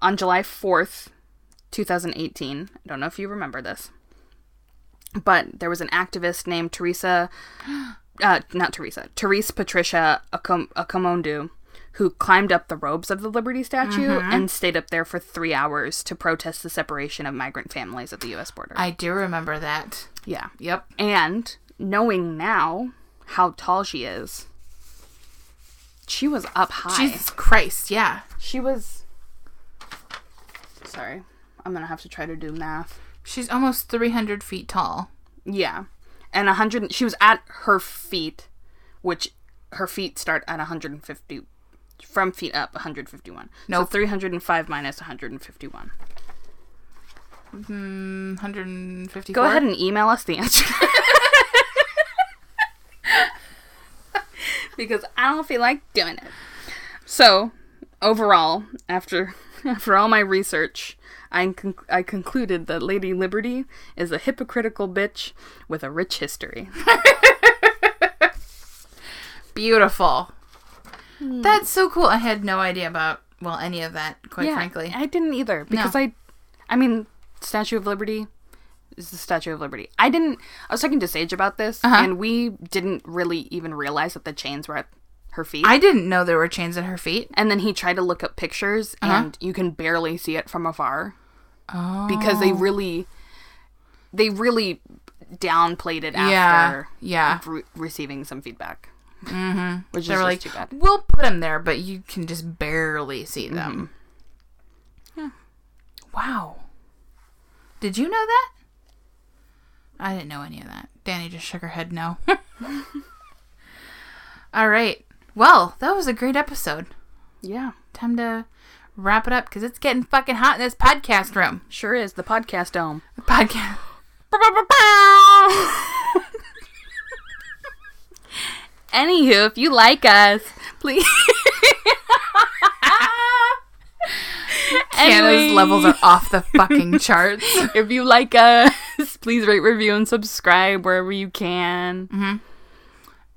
On July fourth, two thousand eighteen. I don't know if you remember this, but there was an activist named Teresa, [gasps] uh, not Teresa, Therese Patricia Akom- Akomondu. Who climbed up the robes of the Liberty statue and stayed up there for three hours to protest the separation of migrant families at the U.S. border. I do remember that. Yeah. Yep. And knowing now how tall she is, she was up high. Jesus Christ, yeah. She was. Sorry. I'm gonna have to try to do math. She's almost 300 feet tall. Yeah. And a 100. She was at her feet, which her feet start at 150. From feet up, 151. No, Nope. 305 minus 151. Mm, 154. Go ahead and email us the answer. [laughs] because I don't feel like doing it. So, overall, after [laughs] after all my research, I con- I concluded that Lady Liberty is a hypocritical bitch with a rich history. [laughs] Beautiful. That's so cool. I had no idea about, well, any of that, quite frankly. I didn't either because I, I mean, Statue of Liberty is the Statue of Liberty. I didn't. I was talking to Sage about this, Uh-huh. and we didn't really even realize that the chains were at her feet. I didn't know there were chains at her feet. and then he tried to look up pictures, and you can barely see it from afar Oh. because they really, they really downplayed it after Yeah. re- receiving some feedback. Mm-hmm. Which They is were just like, too bad. we'll put them there, but you can just barely see them. Yeah. Wow. Did you know that? I didn't know any of that. Danny just shook her head no. [laughs] All right. Well, that was a great episode. Yeah, Time to wrap it up because it's getting fucking hot in this podcast room. sure is the podcast dome. The podcast. [laughs] Anywho, if you like us, please. Canada's Anyway. levels are off the fucking [laughs] charts. if you like us, [laughs] please rate, review, and subscribe wherever you can. Mm-hmm.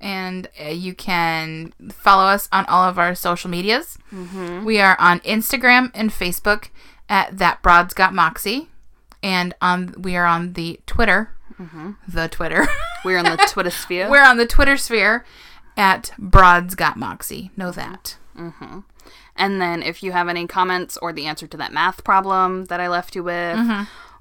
And uh, you can follow us on all of our social medias. Mm-hmm. We are on Instagram and Facebook at that broad's got moxie, and on we are on the Twitter, mm-hmm. the Twitter. [laughs] We're on the Twitter sphere. We're on the Twitter sphere at broads got moxie. Know that. Mm-hmm. And then if you have any comments or the answer to that math problem that I left you with,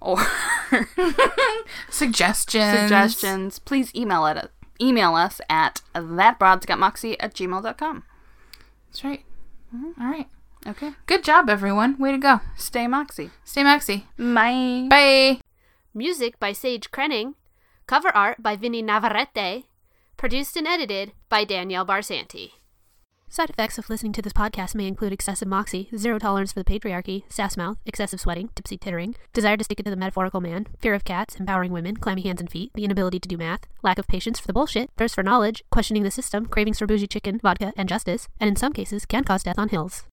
or [laughs] [laughs] Suggestions. suggestions, please email it. Email us at thatbroadsgotmoxie at gmail.com. That's right. Mm-hmm. All right. Okay. Good job, everyone. Way to go. Stay Moxie. Stay moxie. Bye. Bye. Music by Sage Krenning. Cover art by Vinny Navarrete. Produced and edited by Danielle Barsanti. Side effects of listening to this podcast may include excessive moxie, zero tolerance for the patriarchy, sass mouth, excessive sweating, tipsy tittering, desire to stick it to the metaphorical man, fear of cats, empowering women, clammy hands and feet, the inability to do math, lack of patience for the bullshit, thirst for knowledge, questioning the system, cravings for bougie chicken, vodka, and justice, and in some cases can cause death on hills.